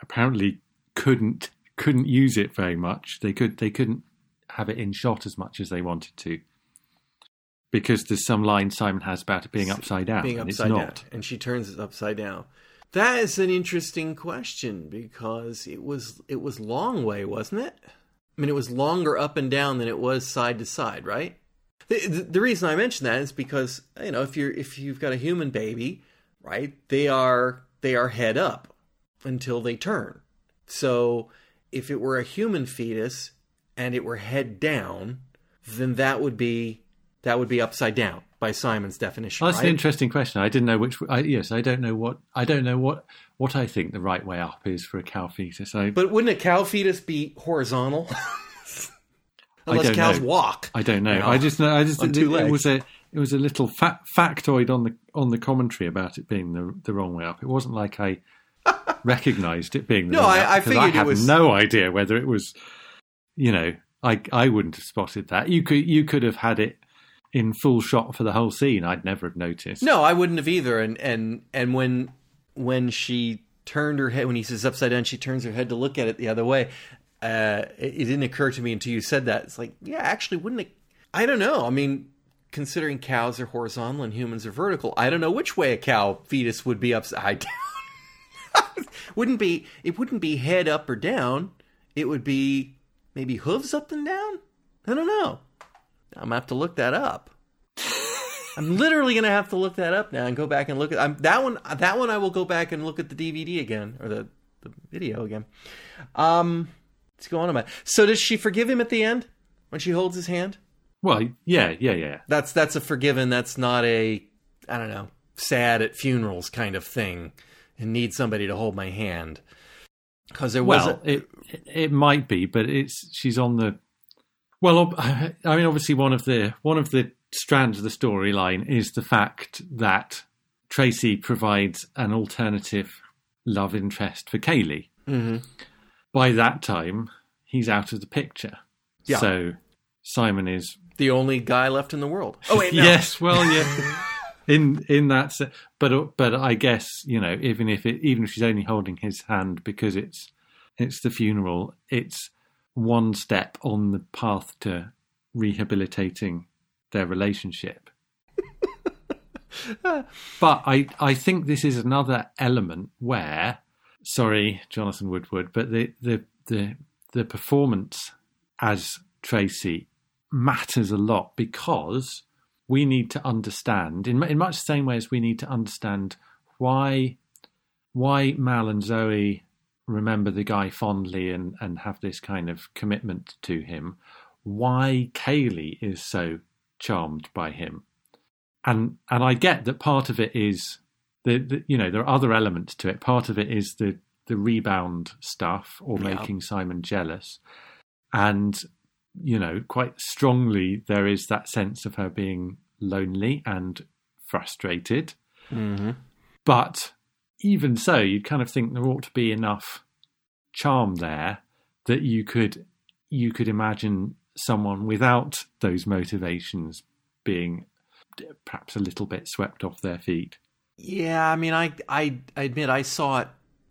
apparently couldn't couldn't use it very much. They could they couldn't have it in shot as much as they wanted to. Because there's some line Simon has about it being upside down, being and upside it's down, not. and she turns it upside down. That is an interesting question because it was it was long way, wasn't it? I mean, it was longer up and down than it was side to side, right? The, the, the reason I mention that is because you know if you're if you've got a human baby, right? They are they are head up until they turn. So if it were a human fetus and it were head down, then that would be that would be upside down by Simon's definition. Well, that's right? an interesting question. I didn't know which. I, yes, I don't know what. I don't know what what I think the right way up is for a cow fetus. I But wouldn't a cow fetus be horizontal? Unless cows know. walk. I don't know. No. I just know. I just it, it was a it was a little fa- factoid on the on the commentary about it being the the wrong way up. It wasn't like I recognised it being the No, wrong way I- up I because I have was- no idea whether it was. You know, I I wouldn't have spotted that. You could you could have had it in full shot for the whole scene. I'd never have noticed. No, I wouldn't have either. And and and when when she turned her head, when he says upside down, she turns her head to look at it the other way. Uh, it, it didn't occur to me until you said that. It's like, yeah, actually, wouldn't it? I don't know. I mean, considering cows are horizontal and humans are vertical, I don't know which way a cow fetus would be upside down. wouldn't be. It wouldn't be head up or down. It would be maybe hooves up and down. I don't know. I'm gonna have to look that up. I'm literally gonna have to look that up now and go back and look at I'm, that one. That one I will go back and look at the DVD again or the, the video again. Um, let's go on about. So does she forgive him at the end when she holds his hand? Well, yeah, yeah, yeah. That's that's a forgiven. That's not a I don't know sad at funerals kind of thing. And need somebody to hold my hand because there was Well, a, it it might be, but it's she's on the. Well, I mean, obviously, one of the one of the strand of the storyline is the fact that Tracy provides an alternative love interest for Kaylee. Mm-hmm. By that time, he's out of the picture. Yeah. So Simon is The only guy left in the world. Oh wait, no. yes, well, yeah. in in that, but but I guess you know, even if it, even if she's only holding his hand because it's it's the funeral, it's one step on the path to rehabilitating their relationship. but I I think this is another element where, sorry, Jonathan Woodward, but the the the the performance as Tracy matters a lot because we need to understand in, in much the same way as we need to understand why why Mal and Zoe remember the guy fondly and, and have this kind of commitment to him, why Kaylee is so charmed by him. And and I get that part of it is the, the you know, there are other elements to it. Part of it is the the rebound stuff or Yeah. making Simon jealous. And you know, quite strongly, there is that sense of her being lonely and frustrated. Mm-hmm. But even so, you'd kind of think there ought to be enough charm there that you could you could imagine someone without those motivations being perhaps a little bit swept off their feet. Yeah, I mean, I, I I admit I saw it.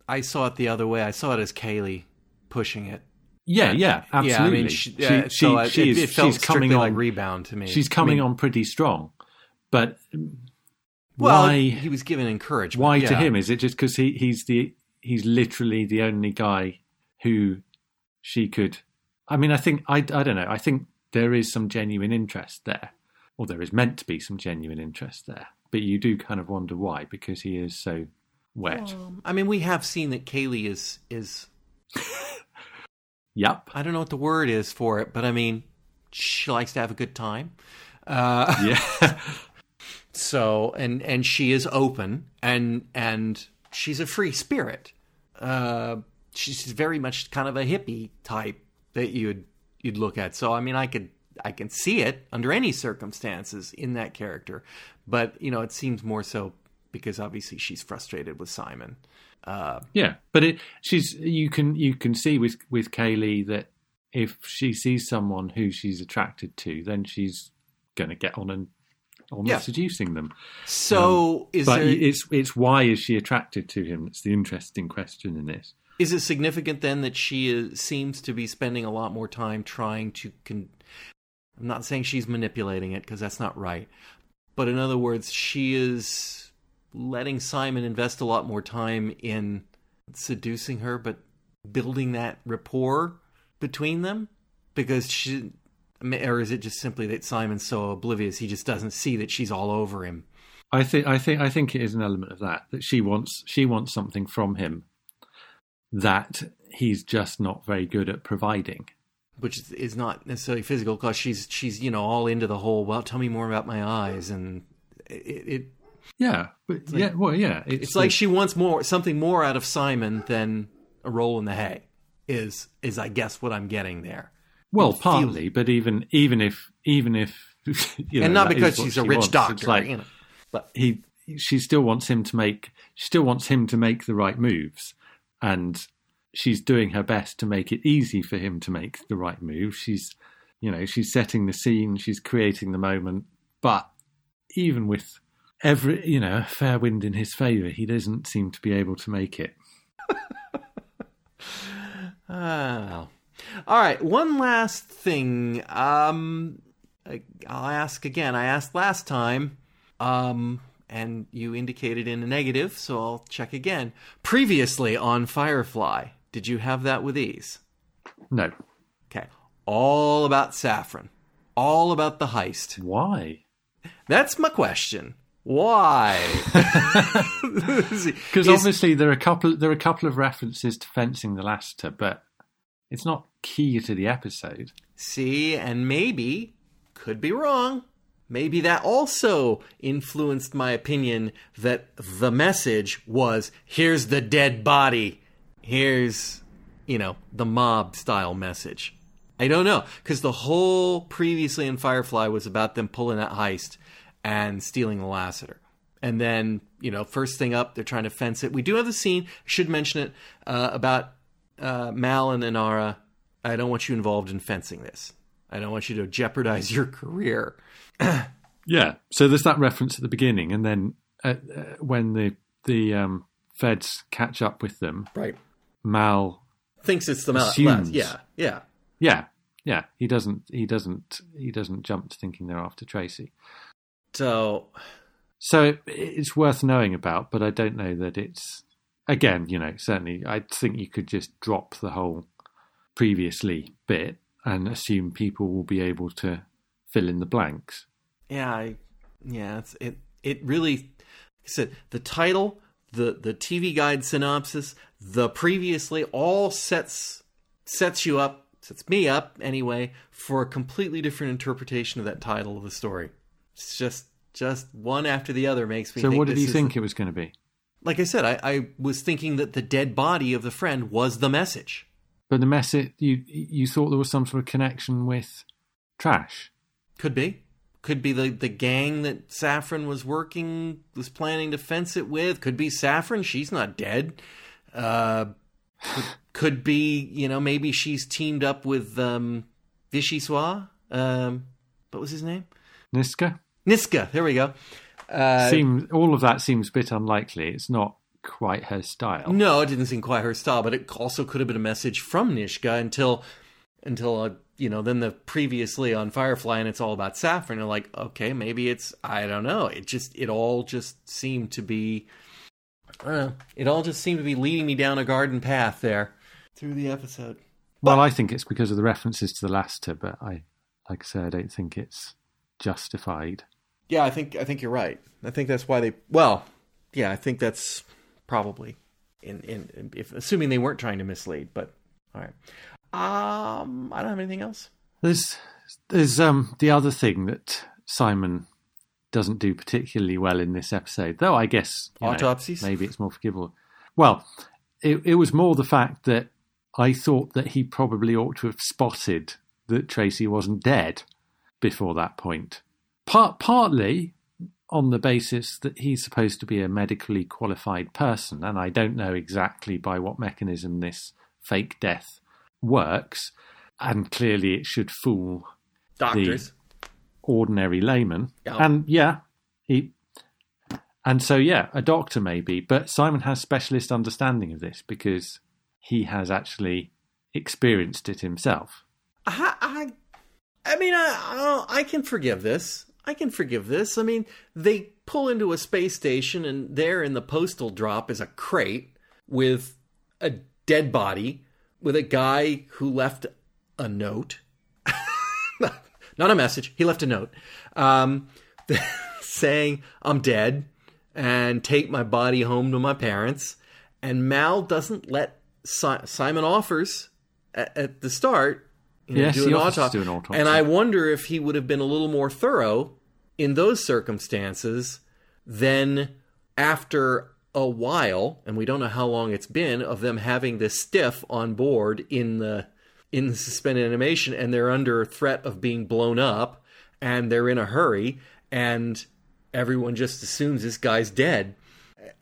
I saw it the other way. I saw it as Kaylee pushing it. Yeah, yeah, absolutely. Yeah, I mean, she, uh, she, so she it, is, it she's coming on. like rebound to me. she's I coming mean, on pretty strong, but Well, why? he was given encouragement. Why to him? Is it just because he, he's the he's literally the only guy who she could? I mean, I think I I don't know. I think there is some genuine interest there, or there is meant to be some genuine interest there. But you do kind of wonder why, because he is so wet. Um, I mean, we have seen that Kaylee is is Yep. I don't know what the word is for it, but I mean, she likes to have a good time. Uh, Yeah. so and and she is open and and she's a free spirit. Uh, she's very much kind of a hippie type that you'd you'd look at. So I mean, I could I can see it under any circumstances in that character, but you know, it seems more so because obviously she's frustrated with Simon. Uh, Yeah, but it, she's you can you can see with with Kaylee that if she sees someone who she's attracted to, then she's going to get on and on Yeah. seducing them. so is But there, it's it's why is she attracted to him? That's the interesting question in this. Is it significant then that she is, seems to be spending a lot more time trying to? Con- I'm not saying she's manipulating it because that's not right, but in other words, she is letting Simon invest a lot more time in seducing her, but building that rapport between them because she. Or is it just simply that Simon's so oblivious he just doesn't see that she's all over him? I think I think I think it is an element of that that she wants she wants something from him that he's just not very good at providing. which is- not necessarily physical because she's she's you know all into the whole well tell me more about my eyes and it, it Yeah, but yeah, well, yeah. It's, it's like she wants more something more out of Simon than a roll in the hay is is I guess what I'm getting there well, it feels- partly, but even even if even if you know, and not because she's a she rich wants, doctor it's like you know but he she still wants him to make she still wants him to make the right moves and she's doing her best to make it easy for him to make the right move she's you know she's setting the scene she's creating the moment but even with every you know fair wind in his favor he doesn't seem to be able to make it Oh. All right, one last thing. Um, I- I'll ask again. I asked last time, um, and you indicated in a negative, so I'll check again. Previously on Firefly, did you have that with ease? no Okay. All about Saffron. All about the heist. why That's my question. Why? because obviously there are a couple there are a couple of references to fencing the Lassiter but it's not key to the episode See, and maybe, could be wrong, maybe that also influenced my opinion that the message was here's the dead body. Here's, you know, the mob style message. I don't know because the whole previously in Firefly was about them pulling that heist and stealing the Lassiter. And then, you know, first thing up, they're trying to fence it. We do have the scene, I should mention it, uh, about uh, Mal and Inara. I don't want you involved in fencing this. I don't want you to jeopardize your career. Yeah. So there's that reference at the beginning, and then uh, uh, when the the um, feds catch up with them, Right. Mal, Thinks it's the Mal. Assumes. Yeah, yeah. yeah, yeah, he doesn't, he doesn't, he doesn't jump to thinking they're after Tracy. So, So it, it's worth knowing about, but I don't know that it's. Again, you know, certainly, I think you could just drop the whole previously bit and assume people will be able to fill in the blanks. yeah, I, yeah, it's, it, it really, like I said, the title, the, the TV guide synopsis, the previously all sets, sets you up, sets me up anyway, for a completely different interpretation of that title of the story. It's just, just one after the other makes me So what did you think it was going to be? like I said, I, I was thinking that the dead body of the friend was the message. But the message you you thought there was some sort of connection with trash. Could be. Could be the, the gang that Saffron was working, was planning to fence it with. Could be Saffron. She's not dead. Uh, could, could be, you know, maybe she's teamed up with um. Um, what was his name? Niska Niska. There we go. Uh, seems all of that seems a bit unlikely. It's not quite her style. No, it didn't seem quite her style, but it also could have been a message from Niska until, until uh, you know, then the previously on Firefly, and it's all about Saffron. And like, okay, maybe it's I don't know. It just it all just seemed to be, uh, it all just seemed to be leading me down a garden path there through the episode. Well, I think it's because of the references to the Lassiter, but I, like I say, I don't think it's justified. Yeah, I think I think you're right. I think that's why they. Well, yeah, I think that's probably in in if assuming they weren't trying to mislead. But all right, um, I don't have anything else. There's there's um the other thing that Simon doesn't do particularly well in this episode, though I guess you know, Autopsies? maybe it's more forgivable. Well, it, it was more the fact that I thought that he probably ought to have spotted that Tracy wasn't dead before that point. Part partly on the basis that he's supposed to be a medically qualified person, and I don't know exactly by what mechanism this fake death works, and clearly it should fool Doctors. ordinary layman. Yeah. And yeah, he and so yeah, a doctor maybe, but Simon has specialist understanding of this because he has actually experienced it himself. I, I, I mean, I, I, I can forgive this. I can forgive this. I mean, they pull into a space station, and there in the postal drop is a crate with a dead body with a guy who left a note. Not a message. He left a note um, saying, I'm dead and take my body home to my parents. And Mal doesn't let si- Simon offers at, at the start you know, Yes, do he an autopsy. do an autopsy. And I wonder if he would have been a little more thorough in those circumstances then after a while, and we don't know how long it's been, of them having this stiff on board in the in the suspended animation, and they're under threat of being blown up, and they're in a hurry, and everyone just assumes this guy's dead.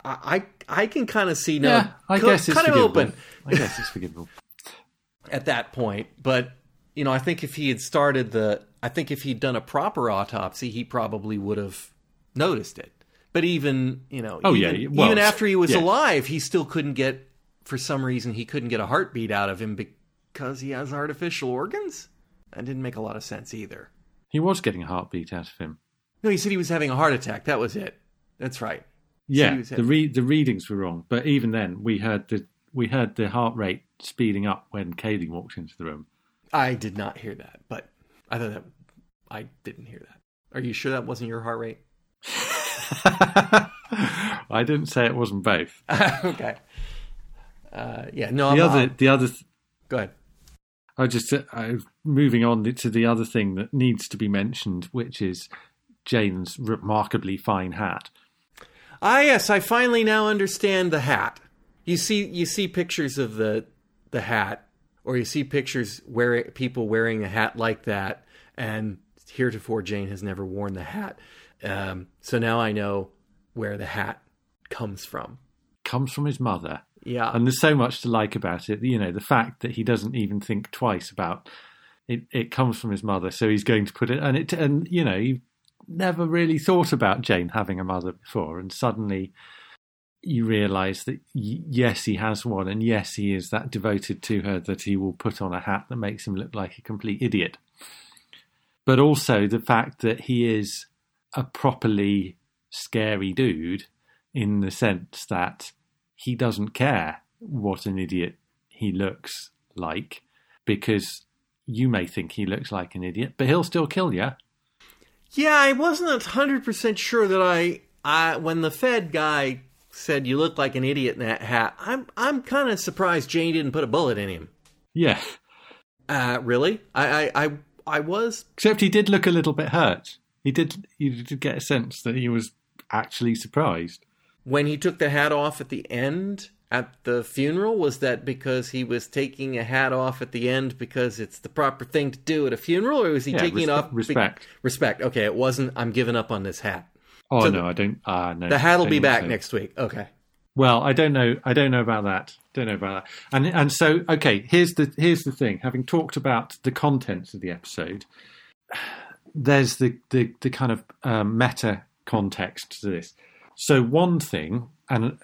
I I, I can kind of see now, yeah, I guess it's kind of forgivable. open I guess it's forgivable. at that point. But you know, I think if he had started the, I think if he'd done a proper autopsy, he probably would have noticed it. But even you know, Oh, even, yeah, well, even after he was yes. alive, he still couldn't get, for some reason, he couldn't get a heartbeat out of him because he has artificial organs. That didn't make a lot of sense either. He was getting a heartbeat out of him. No, he said he was having a heart attack. That was it. That's right. Yeah, he was the re- the readings were wrong, but even then, we heard the we heard the heart rate speeding up when Kaylee walked into the room. I did not hear that, but I thought that I didn't hear that. Are you sure that wasn't your heart rate? I didn't say it wasn't both. okay. Uh, yeah, no. The I'm, other, I'm- the other, th- go ahead. I just I, moving on to the other thing that needs to be mentioned, which is Jayne's remarkably fine hat. Ah, yes, I finally now understand the hat. You see, you see pictures of the the hat or you see pictures where people wearing a hat like that, and heretofore Jayne has never worn the hat. Um, so now I know where the hat comes from. Comes from his mother. Yeah. And there's so much to like about it. You know, the fact that he doesn't even think twice about it. It comes from his mother, so he's going to put it. And it, and you know, you never really thought about Jayne having a mother before, and suddenly you realise that yes, he has one, and yes, he is that devoted to her that he will put on a hat that makes him look like a complete idiot. But also the fact that he is a properly scary dude in the sense that he doesn't care what an idiot he looks like because you may think he looks like an idiot, but he'll still kill you. Yeah, I wasn't hundred percent sure that I, I when the Fed guy said you look like an idiot in that hat. I'm I'm kind of surprised Jayne didn't put a bullet in him. Yeah. Uh, really? I, I I I was. Except he did look a little bit hurt. He did. You did get a sense that he was actually surprised when he took the hat off at the end at the funeral was that because he was taking a hat off at the end because it's the proper thing to do at a funeral or was he Yeah, taking it respe- off be- respect. respect okay it wasn't i'm giving up on this hat oh So no i don't uh no the hat will be back so. next week. Okay. Well i don't know i don't know about that. Don't know about that. And and so okay here's the here's the thing. Having talked about the contents of the episode there's the the, the kind of um, meta context to this. So one thing and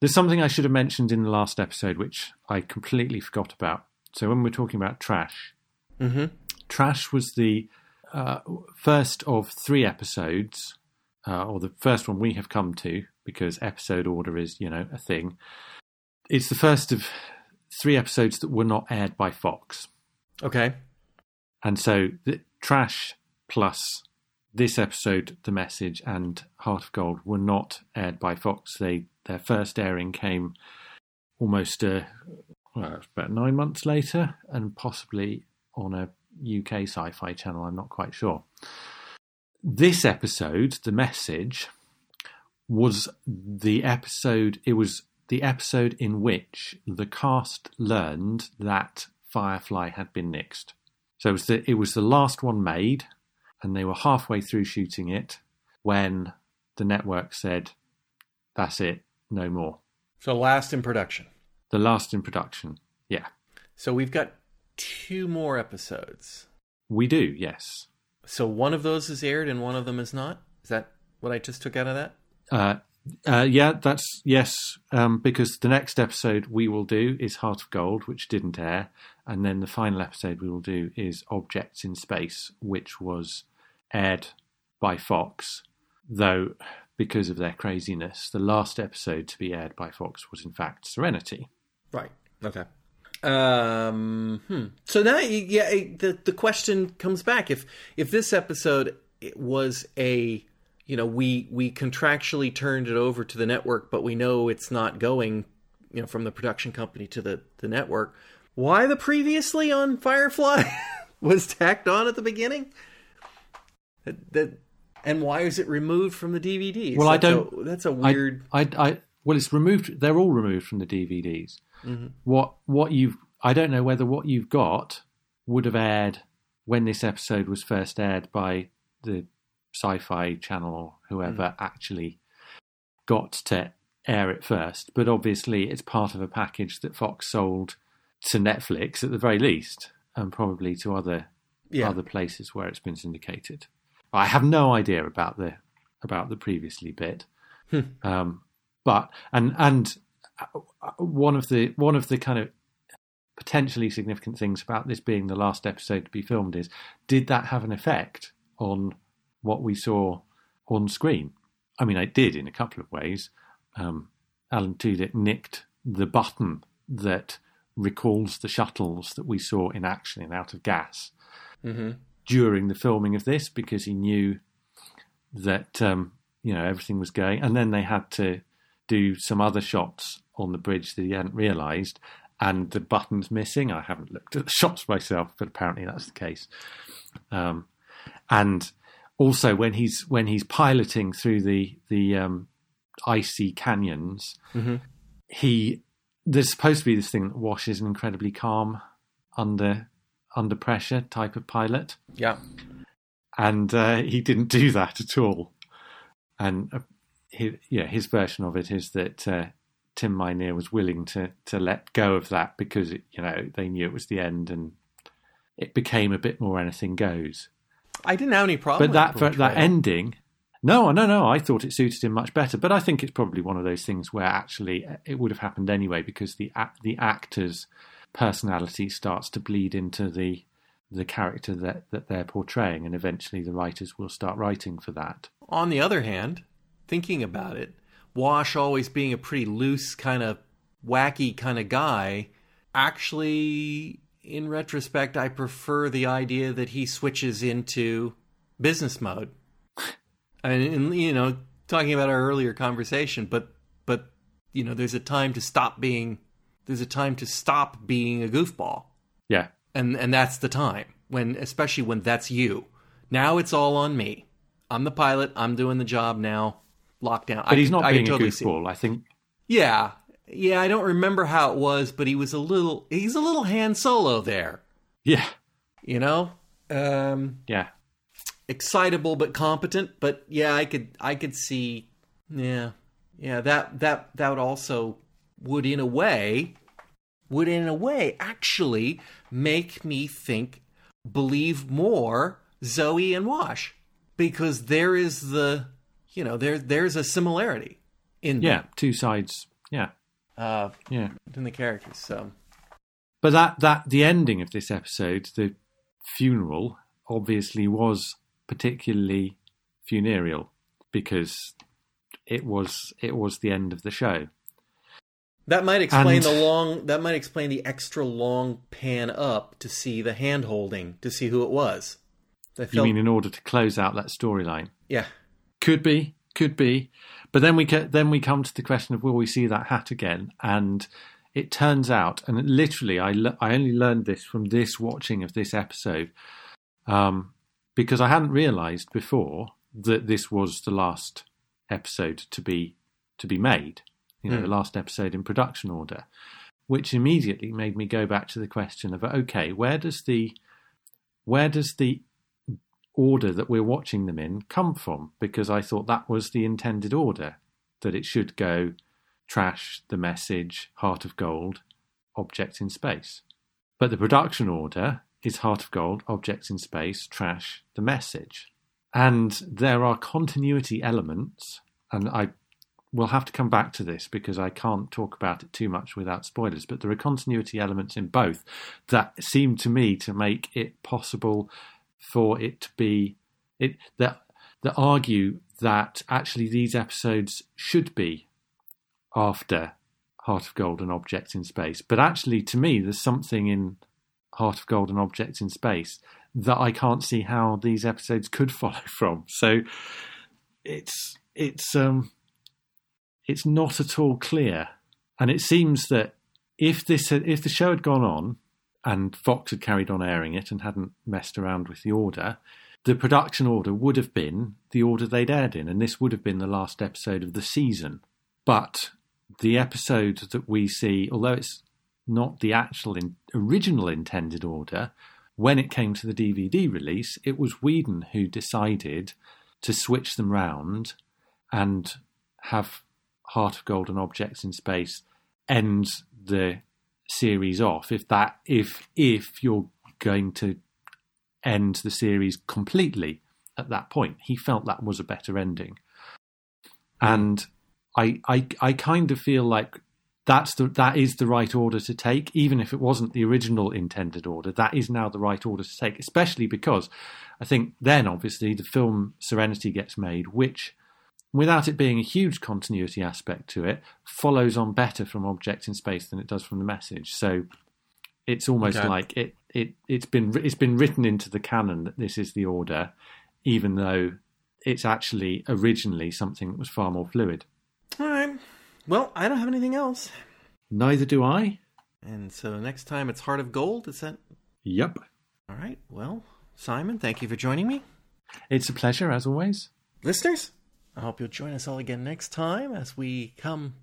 there's something i should have mentioned in the last episode which i completely forgot about. So when we're talking about trash mm-hmm. Trash was the uh, first of three episodes, uh, or the first one we have come to, because episode order is, you know, a thing. It's the first of three episodes that were not aired by Fox. okay And so the Trash plus this episode, The Message, and Heart of Gold were not aired by Fox. They Their first airing came almost uh, well, about nine months later, and possibly on a UK sci fi channel, I'm not quite sure. This episode, The Message, was the episode, it was the episode in which the cast learned that Firefly had been nixed. So it was the, it was the last one made, and they were halfway through shooting it when the network said, That's it, no more. so last in production The last in production. Yeah. so we've got two more episodes We do, yes. So one of those is aired and one of them is not is that what i just took out of that Uh, uh, yeah, that's yes, um, because the next episode we will do is Heart of Gold, which didn't air, and then the final episode we will do is Objects in Space, which was aired by Fox, though because of their craziness, the last episode to be aired by Fox was in fact Serenity. Right. Okay. Um. Hmm. So now, yeah, the the question comes back: if if this episode was a, you know, we we contractually turned it over to the network, but we know it's not going, you know, from the production company to the the network. Why the previously on Firefly was tacked on at the beginning? That, that and why is it removed from the DVD? Well, I That's a- don't- that's a weird. I, I, well, it's removed. They're all removed from the DVDs. Mm-hmm. What what you've I don't know whether what you've got would have aired when this episode was first aired by the Sci-Fi Channel or whoever Mm. actually got to air it first. But obviously, it's part of a package that Fox sold to Netflix at the very least, and probably to other yeah. other places where it's been syndicated. I have no idea about the about the previously bit, um, but and and uh, one of the one of the kind of potentially significant things about this being the last episode to be filmed is did that have an effect on what we saw on screen? I mean, it did in a couple of ways. Um, Alan Tudyk nicked the button that recalls the shuttles that we saw in action in Out of Gas Mm-hmm. during the filming of this because he knew that um, you know everything was going, and then they had to do some other shots on the bridge that he hadn't realised, and the button's missing. I haven't looked at the shots myself, but apparently that's the case. Um, and also when he's when he's piloting through the the um, icy canyons, Mm-hmm. he there's supposed to be this thing that Wash is an incredibly calm under under pressure type of pilot, Yeah. and uh, he didn't do that at all. And uh, his, yeah, his version of it is that uh, Tim Minear was willing to to let go of that because it, you know they knew it was the end, and it became a bit more anything goes. I didn't have any problem. But that with for, the that ending, no, no, no. I thought it suited him much better. But I think it's probably one of those things where actually it would have happened anyway because the the actor's personality starts to bleed into the the character that, that they're portraying, and eventually the writers will start writing for that. On the other hand, thinking about it, Wash always being a pretty loose, kind of wacky kind of guy, actually, in retrospect, I prefer the idea that he switches into business mode. I mean, and, you know, talking about our earlier conversation, but but you know, there's a time to stop being there's a time to stop being a goofball. Yeah, and and that's the time when especially when that's you. Now it's all on me. I'm the pilot. I'm doing the job now lockdown. But I he's not I being a totally goofball. I think. Yeah. Yeah i don't remember how it was but he was a little he's a little Han Solo there. Yeah, you know? Um yeah, excitable but competent but yeah i could i could see yeah. Yeah that that that would also would in a way would in a way actually make me think believe more zoe and wash because there is the you know there there's a similarity in yeah. Two sides. Yeah, uh yeah. in the characters so But that that the ending of this episode, the funeral, obviously was particularly funereal because it was it was the end of the show. That might explain And- the long. That might explain the extra long pan up to see the hand holding to see who it was. I You mean in order to close out that storyline? yeah, Could be, could be. But then we ca- then we come to the question of will we see that hat again? And it turns out, and literally, I le- I only learned this from this watching of this episode, um, because I hadn't realised before that this was the last episode to be to be made. You know, Hmm. the last episode in production order, which immediately made me go back to the question of okay, where does the where does the order that we're watching them in come from? Because I thought that was the intended order, that it should go trash, the message, heart of gold, objects in space. But the production order is heart of gold, objects in space, trash, the message. And there are continuity elements, and I will have to come back to this because I can't talk about it too much without spoilers, but there are continuity elements in both that seem to me to make it possible for it to be it that that argue that actually these episodes should be after Heart of Gold and Objects in Space. But actually, to me, there's something in Heart of Gold and Objects in Space that I can't see how these episodes could follow from. So it's it's um it's not at all clear, and it seems that if this had, if the show had gone on and Fox had carried on airing it and hadn't messed around with the order, the production order would have been the order they'd aired in, and this would have been the last episode of the season. But the episode that we see, although it's not the actual in, original intended order, when it came to the DVD release, it was Whedon who decided to switch them round and have Heart of Gold and Objects in Space end the series off. If that, if if you're going to end the series completely at that point, he felt that was a better ending, and I I I kind of feel like that's the that is the right order to take, even if it wasn't the original intended order. That is now the right order to take, especially because I think then obviously the film Serenity gets made, which without it being a huge continuity aspect to it, follows on better from Object in Space than it does from the message. So it's almost Okay. like it it it's been it's been written into the canon that this is the order, even though it's actually originally something that was far more fluid. all right. Well, I don't have anything else, Neither do I. and so next time it's Heart of Gold. Is that Yep. all right? Well, Simon, thank you for joining me, It's a pleasure as always. listeners. I hope you'll join us all again next time as we come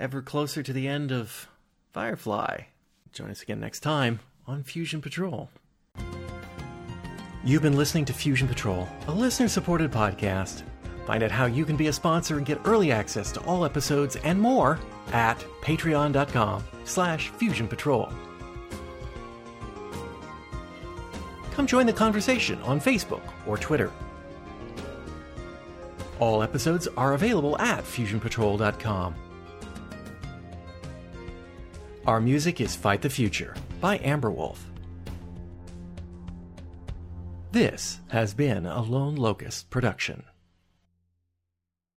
ever closer to the end of Firefly. Join us again next time on Fusion Patrol. You've been listening to Fusion Patrol, a listener supported podcast. Find out how you can be a sponsor and get early access to all episodes and more at patreon.com slash fusion patrol. Come join the conversation on Facebook or Twitter. All episodes are available at fusionpatrol.com. Our music is Fight the Future by Amber Wolf. This has been a Lone Locust production.